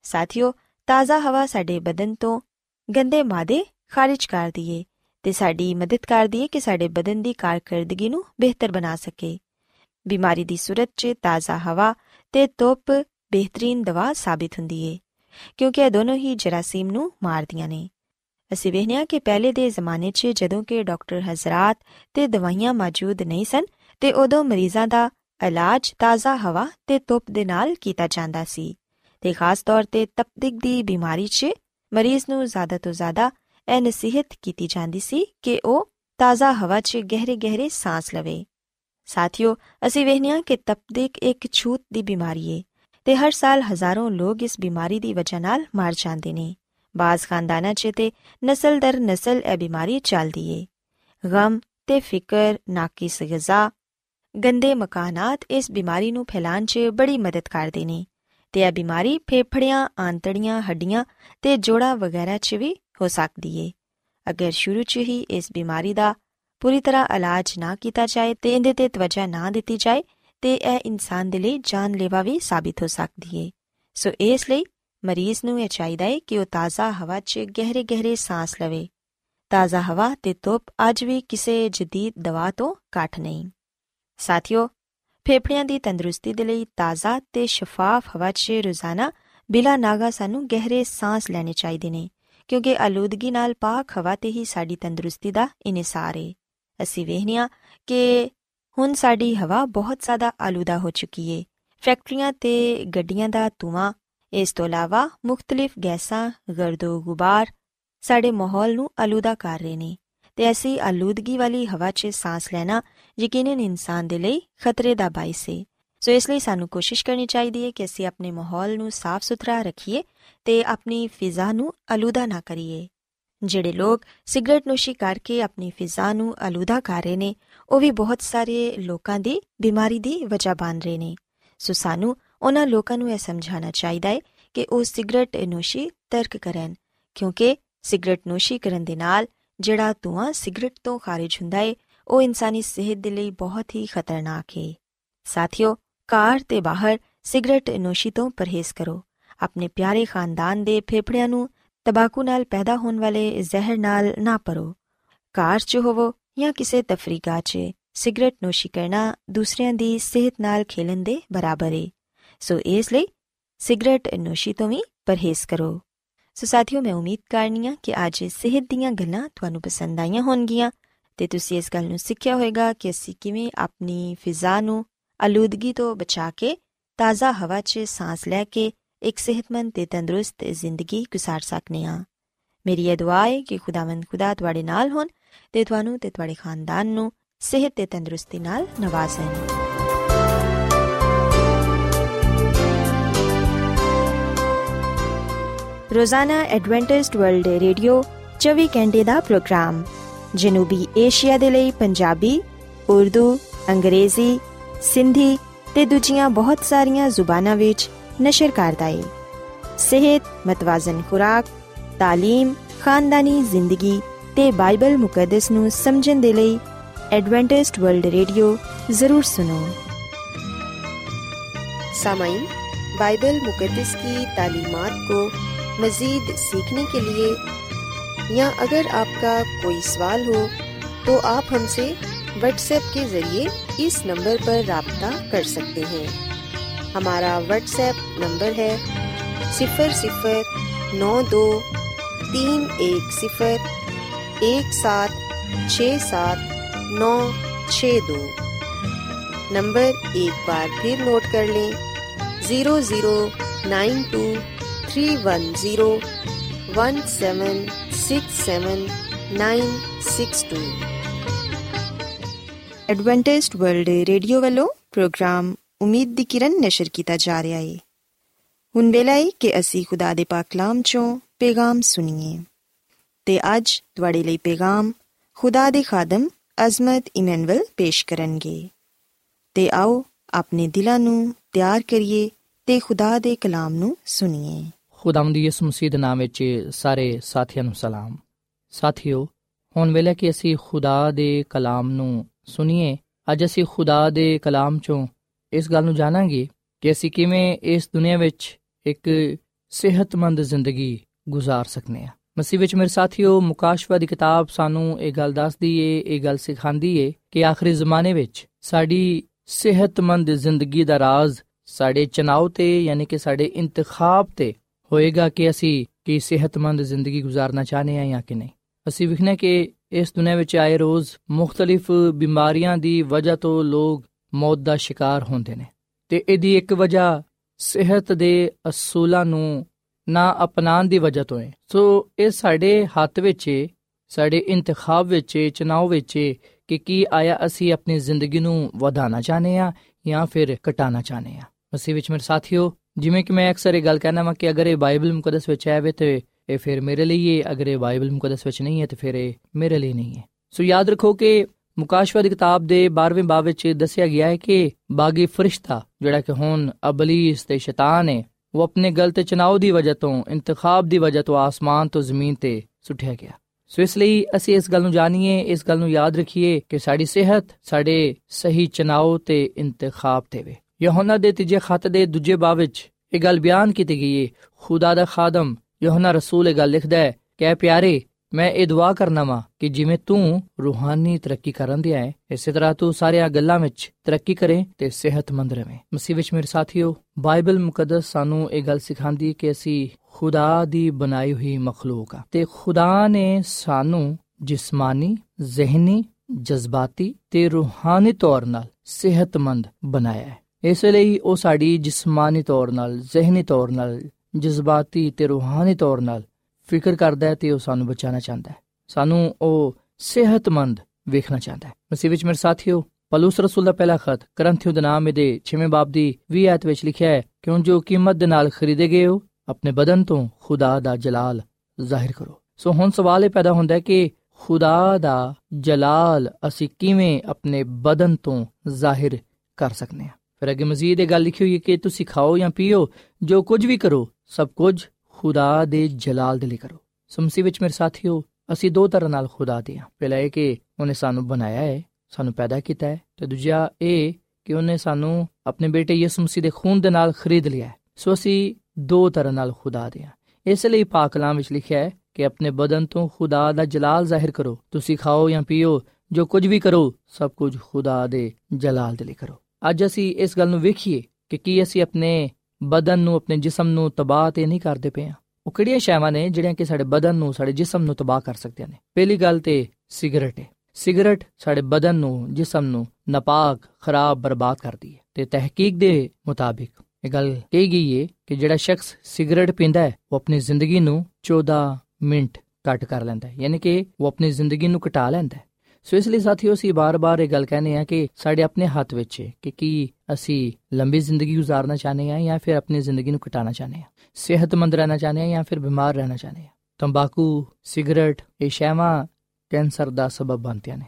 ਸਾਥੀਓ ਤਾਜ਼ਾ ਹਵਾ ਸਾਡੇ ਬਦਨ ਤੋਂ ਗੰਦੇ ਮਾਦੇ ਖਾਰਿਜ ਕਰਦੀ ਏ ਤੇ ਸਾਡੀ ਮਦਦ ਕਰਦੀ ਏ ਕਿ ਸਾਡੇ ਬਦਨ ਦੀ ਕਾਰਗਰਦਗੀ ਨੂੰ ਬਿਹਤਰ ਬਣਾ ਸਕੇ ਬਿਮਾਰੀ ਦੀ ਸੂਰਤ 'ਚ ਤਾਜ਼ਾ ਹਵਾ ਤੇ ਧੁੱਪ ਬਿਹਤਰੀਨ ਦਵਾ ਸਾਬਿਤ ਹੁੰਦੀ ਏ ਕਿਉਂਕਿ ਇਹ ਦੋਨੋਂ ਹੀ ਜਰਾਸੀਮ ਨੂੰ ਮਾਰਦੀਆਂ ਨੇ। ਅਸੀਂ ਵੇਖਿਆ ਕਿ ਪਹਿਲੇ ਦੇ ਜ਼ਮਾਨੇ 'ਚ ਜਦੋਂ ਕਿ ਡਾਕਟਰ ਹਜ਼ਰਤ ਤੇ ਦਵਾਈਆਂ ਮੌਜੂਦ ਨਹੀਂ ਸਨ, ਤੇ ਉਦੋਂ ਮਰੀਜ਼ਾਂ ਦਾ ਇਲਾਜ ਤਾਜ਼ਾ ਹਵਾ ਤੇ ਧੁੱਪ ਦੇ ਨਾਲ ਕੀਤਾ ਜਾਂਦਾ ਸੀ। ਤੇ ਖਾਸ ਤੌਰ ਤੇ ਤਪਦਿਕ ਦੀ ਬਿਮਾਰੀ 'ਚ ਮਰੀਜ਼ ਨੂੰ ਜ਼ਿਆਦਾ ਤੋਂ ਜ਼ਿਆਦਾ ਇਹ ਨਸੀਹਤ ਕੀਤੀ ਜਾਂਦੀ ਸੀ ਕਿ ਉਹ ਤਾਜ਼ਾ ਹਵਾ 'ਚ ਗਹਿਰੇ-ਗਹਿਰੇ ਸਾਹ ਲਵੇ। ਸਾਥੀਓ, ਅਸੀਂ ਵੇਖਿਆ ਕਿ ਤਪਦਿਕ ਇੱਕ ਛੂਤ ਦੀ ਬਿਮਾਰੀ ਏ। ਤੇ ਹਰ ਸਾਲ ਹਜ਼ਾਰਾਂ ਲੋਕ ਇਸ ਬਿਮਾਰੀ ਦੀ ਵਜ੍ਹਾ ਨਾਲ ਮਰ ਜਾਂਦੇ ਨੇ। ਬਾਜ਼ ਖਾਨਦਾਨਾਂ 'ਚ ਤੇ ਨਸਲ ਦਰ ਨਸਲ ਇਹ ਬਿਮਾਰੀ ਚੱਲਦੀ ਏ। ਗਮ ਤੇ ਫਿਕਰ ਨਾਕਿਸ ਗਿਜ਼ਾ ਗੰਦੇ ਮਕਾਨਾਤ ਇਸ ਬਿਮਾਰੀ ਨੂੰ ਫੈਲਾਉਣ 'ਚ ਬੜੀ ਮਦਦ ਕਰਦੇ ਨੇ ਤੇ ਇਹ ਬਿਮਾਰੀ ਫੇਫੜਿਆਂ, ਆਂਤੜੀਆਂ, ਹੱਡੀਆਂ ਤੇ ਜੋੜਾਂ ਵਗੈਰਾ 'ਚ ਵੀ ਹੋ ਸਕਦੀ ਏ। ਅਗਰ ਸ਼ੁਰੂ 'ਚ ਹੀ ਇਸ ਬਿਮਾਰੀ ਦਾ ਪੂਰੀ ਤਰ੍ਹਾਂ ਇਲਾਜ ਨਾ ਕੀਤਾ ਜਾਏ ਤੇ ਇਹਦੇ ਤੇ ਤਵੱਜਾ ਨਾ ਦਿੱਤੀ ਜਾਏ ਤੇ ਇਹ ਇਨਸਾਨ ਦੇ ਲਈ ਜਾਨਲੇਵਾ ਵੀ ਸਾਬਿਤ ਹੋ ਸਕਦੀ ਏ। ਸੋ ਇਸ ਲਈ ਮਰੀਜ਼ ਨੂੰ ਇਹ ਚਾਹੀਦਾ ਹੈ ਕਿ ਉਹ ਤਾਜ਼ਾ ਹਵਾ 'ਚ ਗਹਿਰੇ-ਗਹਿਰੇ ਸਾਹ ਲਵੇ। ਤਾਜ਼ਾ ਹਵਾ ਤੇ ਧੁੱਪ ਅੱਜ ਵੀ ਕਿਸੇ ਜਦੀਦ ਦਵਾ ਤੋਂ ਘੱਟ ਨਹੀਂ। ਸਾਥੀਓ, ਫੇਫੜਿਆਂ ਦੀ ਤੰਦਰੁਸਤੀ ਦੇ ਲਈ ਤਾਜ਼ਾ ਤੇ ਸ਼ਫਾਫ ਹਵਾ 'ਚ ਰੋਜ਼ਾਨਾ ਬਿਲਾ ਨਾਗਾ ਸਾਨੂੰ ਗਹਿਰੇ ਸਾਹ ਲੈਣੇ ਚਾਹੀਦੇ ਨੇ, ਕਿਉਂਕਿ ਆਲੂਦਗੀ ਨਾਲ ਪਾਕ ਹਵਾ ਤੇ ਹੀ ਸਾਡੀ ਤੰਦਰੁਸਤੀ ਦਾ ਇਨਸਾਰ ਹੈ ਅਸੀਂ ਵੇਖਨੀਆ ਕਿ ਹੁਣ ਸਾਡੀ ਹਵਾ ਬਹੁਤ ਜ਼ਿਆਦਾ ਆਲੂਦਾ ਹੋ ਚੁੱਕੀ ਏ। ਫੈਕਟਰੀਆਂ ਤੇ ਗੱਡੀਆਂ ਦਾ ਧੂਆਂ, ਇਸ ਤੋਂ ਇਲਾਵਾ ਮੁxtਲਿਫ ਗੈਸਾਂ, ਗਰਦੋ ਗੁਬਾਰ ਸਾਡੇ ਮਾਹੌਲ ਨੂੰ ਆਲੂਦਾ ਕਰ ਰਹੇ ਨੇ ਤੇ ਐਸੀ ਆਲੂਦਗੀ ਵਾਲੀ ਹਵਾ 'ਚ ਸਾਹ ਲੈਣਾ ਯਕੀਨਨ ਇਨਸਾਨ ਦੇ ਲਈ ਖਤਰੇ ਦਾ ਬਾਇਸ ਹੈ ਸੋ ਇਸ ਲਈ ਸਾਨੂੰ ਕੋਸ਼ਿਸ਼ ਕਰਨੀ ਚਾਹੀਦੀ ਹੈ ਕਿ ਅਸੀਂ ਆਪਣੇ ਮਾਹੌਲ ਨੂੰ ਸਾਫ਼ ਸੁਥਰਾ ਰੱਖੀਏ ਤੇ ਆਪਣੀ ਫਿਜ਼ਾ ਨੂੰ ਆਲੂਦਾ ਨਾ ਕਰੀਏ। ਜਿਹੜੇ ਲੋਕ ਸਿਗਰਟ ਨੋਸ਼ੀ ਕਰਕੇ ਆਪਣੀ ਫਿਜ਼ਾ ਨੂੰ ਆਲੂਦਾ ਕਰ ਰਹੇ ਨੇ, ਉਹ ਵੀ ਬਹੁਤ ਸਾਰੇ ਲੋਕਾਂ ਦੀ ਬਿਮਾਰੀ ਦੀ ਵਜ੍ਹਾ ਬਣ ਰਹੇ ਨੇ। ਸੋ ਸਾਨੂੰ ਉਹਨਾਂ ਲੋਕਾਂ ਨੂੰ ਇਹ ਸਮਝਾਉਣਾ ਚਾਹੀਦਾ ਹੈ ਕਿ ਉਹ ਸਿਗਰਟ ਨੋਸ਼ੀ ਤਰਕ ਕਰਨ, ਕਿਉਂਕਿ ਸਿਗਰਟ ਨੋਸ਼ੀ ਕਰਨ ਦੇ ਨਾਲ ਜਿਹੜਾ ਧੂਆਂ ਸਿਗਰਟ ਤੋਂ ਖਾਰਜ ਹੁੰਦਾ ਹੈ, ਉਹ ਇਨਸਾਨੀ ਸਿਹਤ ਦੇ ਲਈ ਬਹੁਤ ਹੀ ਖਤਰਨਾਕ ਹੈ। ਸਾਥੀਓ ਕਾਰ ਤੇ ਬਾਹਰ ਸਿਗਰਟ ਨੋਸ਼ੀ ਤੋਂ ਪਰਹੇਜ਼ ਕਰੋ। ਆਪਣੇ ਪਿਆਰੇ ਖਾਨਦਾਨ ਦੇ ਫੇਫੜਿਆਂ ਨੂੰ ਤਬਾਕੂ ਨਾਲ ਪੈਦਾ ਹੋਣ ਵਾਲੇ ਜ਼ਹਿਰ ਨਾਲ ਨਾ ਪਰੋ। ਕਾਰ 'ਚ ਹੋਵੋ ਜਾਂ ਕਿਸੇ ਤਫਰੀਕਾ 'ਚ, ਸਿਗਰਟ ਨੋਸ਼ੀ ਕਰਨਾ ਦੂਸਰਿਆਂ ਦੀ ਸਿਹਤ ਨਾਲ ਖੇਲਣ ਦੇ ਬਰਾਬਰ ਹੈ ਸੋ ਇਸ ਲਈ ਸਿਗਰਟ ਨੋਸ਼ੀ ਤੋਂ ਵੀ ਪਰਹੇਜ਼ ਕਰੋ। ਸੋ ਸਾਥੀਓ, ਮੈਂ ਉਮੀਦ ਕਰਨੀਆ ਕਿ ਅੱਜ ਸਿਹਤ ਦੀਆਂ ਗੱਲਾਂ ਤੁਹਾਨੂੰ ਪਸੰਦ ਆਈਆਂ ਹੋਣਗੀਆਂ ਤੇ ਤੁਸੀਂ ਇਸ ਗੱਲ ਨੂੰ ਸਿੱਖਿਆ ਹੋਵੇਗਾ ਕਿ ਅਸੀਂ ਕਿਵੇਂ ਆਪਣੀ ਫਿਜ਼ਾ ਨੂੰ ਆਲੂਦਗੀ ਤੋਂ ਬਚਾ ਕੇ ਤਾਜ਼ਾ ਹਵਾ 'ਚ ਸਾਹ ਲੈ ਕੇ ਇੱਕ ਸਿਹਤਮੰਦ ਤੇ ਤੰਦਰੁਸਤ ਜ਼ਿੰਦਗੀ گزار ਸਕਨੇ ਆ ਮੇਰੀ ਇਹ ਦੁਆ ਹੈ ਕਿ ਖੁਦਾਵੰਦ ਖੁਦਾ ਤੁਹਾਡੇ ਨਾਲ ਹੋਣ ਤੇ ਤੁਹਾਨੂੰ ਤੇ ਤੁਹਾਡੇ ਖਾਨਦਾਨ ਨੂੰ ਸਿਹਤ ਤੇ ਤੰਦਰੁਸਤੀ ਨਾਲ ਨਵਾਜ਼ੇ ਰੋਜ਼ਾਨਾ ਐਡਵੈਂਟਿਸਟ ਵਰਲਡ ਰੇਡੀਓ 24 ਘੰਟੇ ਦਾ ਪ੍ਰੋਗਰਾਮ ਜਨੂਬੀ ਏਸ਼ੀਆ ਦੇ ਲਈ ਪੰਜਾਬੀ ਉਰਦੂ ਅੰਗਰੇਜ਼ੀ ਸਿੰਧੀ ਤੇ ਦੂਜੀਆਂ ਬਹੁਤ ਸਾਰੀਆਂ ਜ਼ੁਬਾਨਾਂ ਵਿੱਚ नशर कारदाई। सेहत, मतवाजन खुराक, तालीम, खानदानी ज़िंदगी ते बाइबल मुकदस ਨੂੰ ਸਮਝਣ ਦੇ ਲਈ ਐਡਵੈਂਟਿਸਟ ਵਰਲਡ ਰੇਡੀਓ ਜ਼ਰੂਰ ਸੁਨੋ ਸਾਮਾਈਨ बाइबल मुकदस की तालीमत को मज़ीद सीखने के लिए या अगर आपका कोई सवाल हो तो आप हमसे व्हाट्सएप के ज़रिए इस नंबर पर रबता कर सकते हैं। हमारा व्हाट्सएप नंबर है सिफर सिफर नौ दो तीन एक सिफर एक सात छ सात नौ छ दो। नंबर एक बार फिर नोट कर लें। Zero zero nine two three one zero one seven six seven nine six two advantage world radio वालों प्रोग्राम ਉਮੀਦ ਦੀ ਕਿਰਨ ਨਸ਼ਰ ਕੀਤਾ ਜਾ ਰਿਹਾ ਹੈ ਹੁਣ ਵੇਲਾ ਹੈ ਕਿ ਅਸੀਂ ਖੁਦਾ ਦੇ ਪਾਕ ਕਲਾਮ ਚੋਂ ਪੈਗਾਮ ਸੁਣੀਏ। ਤੇ ਅੱਜ ਤੁਹਾਡੇ ਲਈ ਪੈਗਾਮ ਖੁਦਾ ਦੇ ਖਾਦਮ ਅਜ਼ਮਤ ਇਮਨੁਅਲ ਪੇਸ਼ ਕਰਨਗੇ। ਤੇ ਆਓ ਆਪਣੇ ਦਿਲਾਂ ਨੂੰ ਤਿਆਰ ਕਰੀਏ ਤੇ ਖੁਦਾ ਦੇ ਕਲਾਮ ਨੂੰ ਸੁਣੀਏ। ਖੁਦਾਵੰਦ ਯਿਸੂ ਮਸੀਹ ਦੇ ਨਾਮ ਵਿੱਚ ਸਾਰੇ ਸਾਥੀਆਂ ਨੂੰ ਸਲਾਮ। ਸਾਥਿਓ, ਹੁਣ ਵੇਲੇ ਕਿ ਅਸੀਂ ਖੁਦਾ ਦੇ ਕਲਾਮ ਨੂੰ ਸੁਣੀਏ, ਅੱਜ ਅਸੀਂ ਖੁਦਾ ਦੇ ਕਲਾਮ ਚੋਂ ਇਸ ਗੱਲ ਨੂੰ ਜਾਣਾਂਗੇ ਕਿ ਅਸੀਂ ਕਿਵੇਂ ਇਸ ਦੁਨੀਆ ਵਿੱਚ ਇੱਕ ਸਿਹਤਮੰਦ ਜ਼ਿੰਦਗੀ گزار ਸਕਨੇ ਆ। ਮਸੀਹ ਵਿੱਚ ਮੇਰੇ ਸਾਥੀਓ, ਮੁਕਾਸ਼ਵਾ ਦੀ ਕਿਤਾਬ ਸਾਨੂੰ ਇਹ ਗੱਲ ਦੱਸਦੀ ਏ, ਇਹ ਗੱਲ ਸਿਖਾਉਂਦੀ ਏ ਕਿ ਆਖਰੀ ਜ਼ਮਾਨੇ ਵਿੱਚ ਸਾਡੀ ਸਿਹਤਮੰਦ ਜ਼ਿੰਦਗੀ ਦਾ ਰਾਜ਼ ਸਾਡੇ ਚਨਾਉ ਤੇ ਯਾਨੀ ਕਿ ਸਾਡੇ ਇੰਤਖਾਬ ਤੇ ਹੋਏਗਾ ਕਿ ਅਸੀਂ ਕੀ ਸਿਹਤਮੰਦ ਜ਼ਿੰਦਗੀ گزارਨਾ ਚਾਹਨੇ ਆ ਜਾਂ ਕਿ ਨਹੀਂ। ਅਸੀਂ ਵਿਖਨੇ ਕਿ ਇਸ ਦੁਨੀਆ ਵਿੱਚ ਆਏ ਰੋਜ਼ ਮੁxtਲਿਫ ਬਿਮਾਰੀਆਂ ਦੀ ਵਜ੍ਹਾ ਤੋਂ ਲੋਕ ਮੌਤ ਦਾ ਸ਼ਿਕਾਰ ਹੁੰਦੇ ਨੇ। ਤੇ ਇਹਦੀ ਇੱਕ ਵਜ੍ਹਾ ਸਿਹਤ ਦੇ ਅਸੂਲਾਂ ਨੂੰ ਨਾ ਅਪਣਾਉਣ ਦੀ ਵਜ੍ਹਾ ਤੋਂ ਹੈ। ਸੋ ਇਹ ਸਾਡੇ ਹੱਥ ਵਿੱਚ ਹੈ ਸਾਡੇ ਇੰਤਖਾਬ ਵਿੱਚ ਚਨਾਉ ਵਿੱਚ ਕਿ ਕੀ ਆਇਆ ਅਸੀਂ ਆਪਣੀ ਜ਼ਿੰਦਗੀ ਨੂੰ ਵਧਾਉਣਾ ਚਾਹਨੇ ਆ ਜਾਂ ਫਿਰ ਘਟਾਉਣਾ ਚਾਹਨੇ ਆ ਅਸੀਂ ਵਿੱਚ ਮੇਰੇ ਸਾਥੀਓ, ਜਿਵੇਂ ਕਿ ਮੈਂ ਅਕਸਰ ਇਹ ਗੱਲ ਕਹਿਣਾ ਮੈਂ ਕਿ ਅਗਰ ਇਹ ਬਾਈਬਲ ਮੁਕੱਦਸ ਵਿੱਚ ਹੈ ਵੇ ਤੇ ਇਹ ਫਿਰ ਮੇਰੇ ਲਈ ਹੈ ਅਗਰ ਇਹ ਬਾਈਬਲ ਮੁਕੱਦਸ ਵਿੱਚ ਨਹੀਂ ਹੈ ਤੇ ਫਿਰ ਇਹ ਮੇਰੇ ਲਈ ਨਹੀਂ ਹੈ। ਸੋ ਯਾਦ ਰੱਖੋ ਕਿ ਮੁਕਾਸ਼ਵਾ ਦੀ ਕਿਤਾਬ ਦੇ 12ਵੇਂ ਬਾਬ ਵਿੱਚ ਦੱਸਿਆ ਗਿਆ ਹੈ ਕਿ ਬਾਗੀ ਫਰਿਸ਼ਤਾ, ਜਿਹੜਾ ਕਿ ਹੁਣ ਅਬਲੀਸ ਤੇ ਸ਼ੈਤਾਨ ਹੈ ਉਹ ਆਪਣੇ ਗਲਤ ਚਨਾਉ ਦੀ ਵਜ੍ਹਾ ਤੋਂ, ਇੰਤਖਾਬ ਦੀ ਵਜ੍ਹਾ ਤੋਂ ਆਸਮਾਨ ਤੋਂ ਜ਼ਮੀਨ ਤੇ ਸੁੱਟਿਆ ਗਿਆ। ਸੋ ਇਸ ਲਈ ਅਸੀਂ ਇਸ ਗੱਲ ਨੂੰ ਜਾਣੀਏ, ਇਸ ਗੱਲ ਨੂੰ ਯਾਦ ਰੱਖੀਏ ਕਿ ਸਾਡੀ ਸਿਹਤ ਸਾਡੇ ਸਹੀ ਚਨਾਉ ਤੇ ਇੰਤਖਾਬ ਤੇ ਵੇ। ਯਹੋਨਾ ਦੇ ਤੀਜੇ ਖੱਤ ਦੇ ਦੂਜੇ ਬਾਬ ਵਿੱਚ ਇਹ ਗੱਲ ਬਿਆਨ ਕੀਤੀ ਗਈ ਹੈ ਖੁਦਾ ਦਾ ਖਾਦਮ ਯਹੋਨਾ ਰਸੂਲ ਇਹ ਗੱਲ ਲਿਖਦਾ ਹੈ ਕਿ ਪਿਆਰੇ ਮੈਂ ਇਹ ਦੁਆ ਕਰਨਾ ਵਾਂ ਕਿ ਜਿਵੇਂ ਤੂੰ ਰੂਹਾਨੀ ਤਰੱਕੀ ਕਰਨ ਦਿਆ ਹੈ ਇਸੇ ਤਰ੍ਹਾਂ ਤੂੰ ਸਾਰੀਆਂ ਗੱਲਾਂ ਵਿੱਚ ਤਰੱਕੀ ਕਰੇ ਤੇ ਸਿਹਤਮੰਦ ਰਵੇਂ। ਮਸੀਹ ਵਿੱਚ ਮੇਰੇ ਸਾਥੀਓ, ਬਾਈਬਲ ਮੁਕੱਦਸ ਸਾਨੂੰ ਇਹ ਗੱਲ ਸਿਖਾਉਂਦੀ ਹੈ ਕਿ ਅਸੀਂ ਖੁਦਾ ਦੀ ਬਣਾਈ ਹੋਈ ਮਖਲੂਕ ਆ ਤੇ ਖੁਦਾ ਨੇ ਸਾਨੂੰ ਜਿਸਮਾਨੀ, ਜ਼ਿਹਨੀ, ਜਜ਼ਬਾਤੀ ਤੇ ਰੂਹਾਨੀ ਤੌਰ 'ਤੇ ਸਿਹਤਮੰਦ ਬਣਾਇਆ ਹੈ। ਇਸ ਲਈ ਉਹ ਸਾਡੀ ਜਿਸਮਾਨੀ ਤੌਰ 'ਤੇ ਜ਼ਿਹਨੀ ਤੌਰ 'ਤੇ ਜਜ਼ਬਾਤੀ ਤੇ ਰੂਹਾਨੀ ਤੌਰ 'ਤੇ ਫਿਕਰ ਕਰਦਾ ਹੈ ਤੇ ਉਹ ਸਾਨੂੰ ਬਚਾਉਣਾ ਚਾਹੁੰਦਾ ਹੈ। ਸਾਨੂੰ ਉਹ ਸਿਹਤਮੰਦ ਵੇਖਣਾ ਚਾਹੁੰਦਾ ਹੈ। ਮਸੀਹ ਵਿੱਚ ਮੇਰੇ ਸਾਥੀਓ, ਪਲੂਸ ਰਸੂਲ ਦਾ ਪਹਿਲਾ ਖਤ, ਕਰੰਥੀਓ ਦੇ ਨਾਮ ਦੇ 6ਵੇਂ ਬਾਬ ਦੀ 20 ਆਇਤ ਵਿੱਚ ਲਿਖਿਆ ਹੈ, ਕਿਉਂ ਜੋ ਕੀਮਤ ਦੇ ਨਾਲ ਖਰੀਦੇ ਗਏ ਹੋ, ਆਪਣੇ ਬਦਨ ਤੋਂ ਖੁਦਾ ਦਾ ਜਲਾਲ ਜ਼ਾਹਿਰ ਕਰੋ। ਸੋ ਹੁਣ ਸਵਾਲ ਇਹ ਪੈਦਾ ਹੁੰਦਾ ਹੈ ਕਿ ਖੁਦਾ ਦਾ ਜਲਾਲ ਅਸੀਂ ਕਿਵੇਂ ਆਪਣੇ ਬਦਨ ਤੋਂ ਜ਼ਾਹਿਰ ਕਰ ਸਕਨੇ ਹਾਂ? ਫਿਰ ਅੱਗੇ ਮਜ਼ੀਦ ਇਹ ਗੱਲ ਲਿਖੀ ਹੋਈ ਹੈ ਕਿ ਤੁਸੀਂ ਖਾਓ ਜਾਂ ਪੀਓ, ਜੋ ਕੁਝ ਵੀ ਕਰੋ, ਸਭ ਕੁਝ ਖੁਦਾ ਦੇ ਜਲਾਲ ਦੇ ਲਈ ਕਰੋ। ਸਮਸੀ ਵਿੱਚ ਮੇਰੇ ਸਾਥੀਓ, ਅਸੀਂ ਦੋ ਤਰ੍ਹਾਂ ਨਾਲ ਖੁਦਾ ਦੇ ਹਾਂ। ਪਹਿਲਾ ਇਹ ਕਿ ਉਹਨੇ ਸਾਨੂੰ ਬਣਾਇਆ ਹੈ, ਸਾਨੂੰ ਪੈਦਾ ਕੀਤਾ ਹੈ, ਤੇ ਦੂਜਾ ਇਹ ਕਿ ਉਹਨੇ ਸਾਨੂੰ ਆਪਣੇ ਬੇਟੇ ਯਿਸੂ ਮਸੀਹ ਦੇ ਖੂਨ ਦੇ ਨਾਲ ਖਰੀਦ ਲਿਆ ਹੈ। ਸੋ ਅਸੀਂ ਦੋ ਤਰ੍ਹਾਂ ਨਾਲ ਖੁਦਾ ਦੇ ਹਾਂ। ਇਸ ਲਈ ਪਾਕ ਕਲਾਮ ਵਿੱਚ ਲਿਖਿਆ ਹੈ ਕਿ ਆਪਣੇ ਬਦਨ ਤੋਂ ਖੁਦਾ ਦਾ ਜਲਾਲ ਜ਼ਾਹਿਰ ਕਰੋ। ਤੁਸੀਂ ਖਾਓ ਜਾਂ ਪੀਓ, ਜੋ ਕੁਝ ਵੀ ਕਰੋ, ਸਭ ਕੁਝ ਖੁਦਾ ਦੇ ਜਲਾਲ ਦੇ ਲਈ ਕਰੋ। ਅੱਜ ਅਸੀਂ ਇਸ ਗੱਲ ਨੂੰ ਵੇਖੀਏ ਕਿ ਕੀ ਅਸੀਂ ਆਪਣੇ ਬਦਨ ਨੂੰ, ਆਪਣੇ ਜਿਸਮ ਨੂੰ ਤਬਾਹ ਤੇ ਨਹੀਂ ਕਰਦੇ ਪਏ ਆ। ਉਹ ਕਿਹੜੀਆਂ ਸ਼ੈਵਾਂ ਨੇ ਜਿਹੜੀਆਂ ਕਿ ਸਾਡੇ ਬਦਨ ਨੂੰ, ਸਾਡੇ ਜਿਸਮ ਨੂੰ ਤਬਾਹ ਕਰ ਸਕਦੀਆਂ ਨੇ? ਪਹਿਲੀ ਗੱਲ ਤੇ ਸਿਗਰਟ ਹੈ। ਸਿਗਰਟ ਸਾਡੇ ਬਦਨ ਨੂੰ, ਜਿਸਮ ਨੂੰ ਨਾਪਾਕ, ਖਰਾਬ, ਬਰਬਾਦ ਕਰਦੀ ਹੈ ਤੇ ਤਹਿਕੀਕ ਦੇ ਮੁਤਾਬਿਕ। ਇਹ ਗੱਲ ਕਹੀ ਗਈ ਹੈ ਕਿ ਜਿਹੜਾ ਸ਼ਖਸ ਸਿਗਰਟ ਪੀਂਦਾ ਹੈ, ਉਹ ਆਪਣੀ ਜ਼ਿੰਦਗੀ ਨੂੰ 14 ਮਿੰਟ ਕੱਟ ਕਰ ਲੈਂਦਾ ਹੈ। ਯਾਨੀ ਕਿ ਉਹ ਆਪਣੀ ਜ਼ਿੰਦਗੀ ਨੂੰ ਘਟਾ ਲੈਂਦਾ ਹੈ। ਸੋ ਇਸ ਲਈ ਸਾਥੀਓ, ਅਸੀਂ ਬਾਰ-ਬਾਰ ਇਹ ਗੱਲ ਕਹਿੰਦੇ ਆ ਕਿ ਸਾਡੇ ਆਪਣੇ ਹੱਥ ਵਿੱਚ ਹੈ ਕਿ ਕੀ ਅਸੀਂ ਲੰਬੀ ਜ਼ਿੰਦਗੀ گزارਣਾ ਚਾਹਨੇ ਆ ਜਾਂ ਫਿਰ ਆਪਣੀ ਜ਼ਿੰਦਗੀ ਨੂੰ ਕਟਾਣਾ ਚਾਹਨੇ ਆ ਸਿਹਤਮੰਦ ਰਹਿਣਾ ਚਾਹਨੇ ਆ ਜਾਂ ਫਿਰ ਬਿਮਾਰ ਰਹਿਣਾ ਚਾਹਨੇ ਆ ਤੰਬਾਕੂ, ਸਿਗਰਟ, ਇਹ ਸ਼ੈਵਾ ਕੈਂਸਰ ਦਾ ਸਬਬ ਬਣਦੀਆਂ ਨੇ।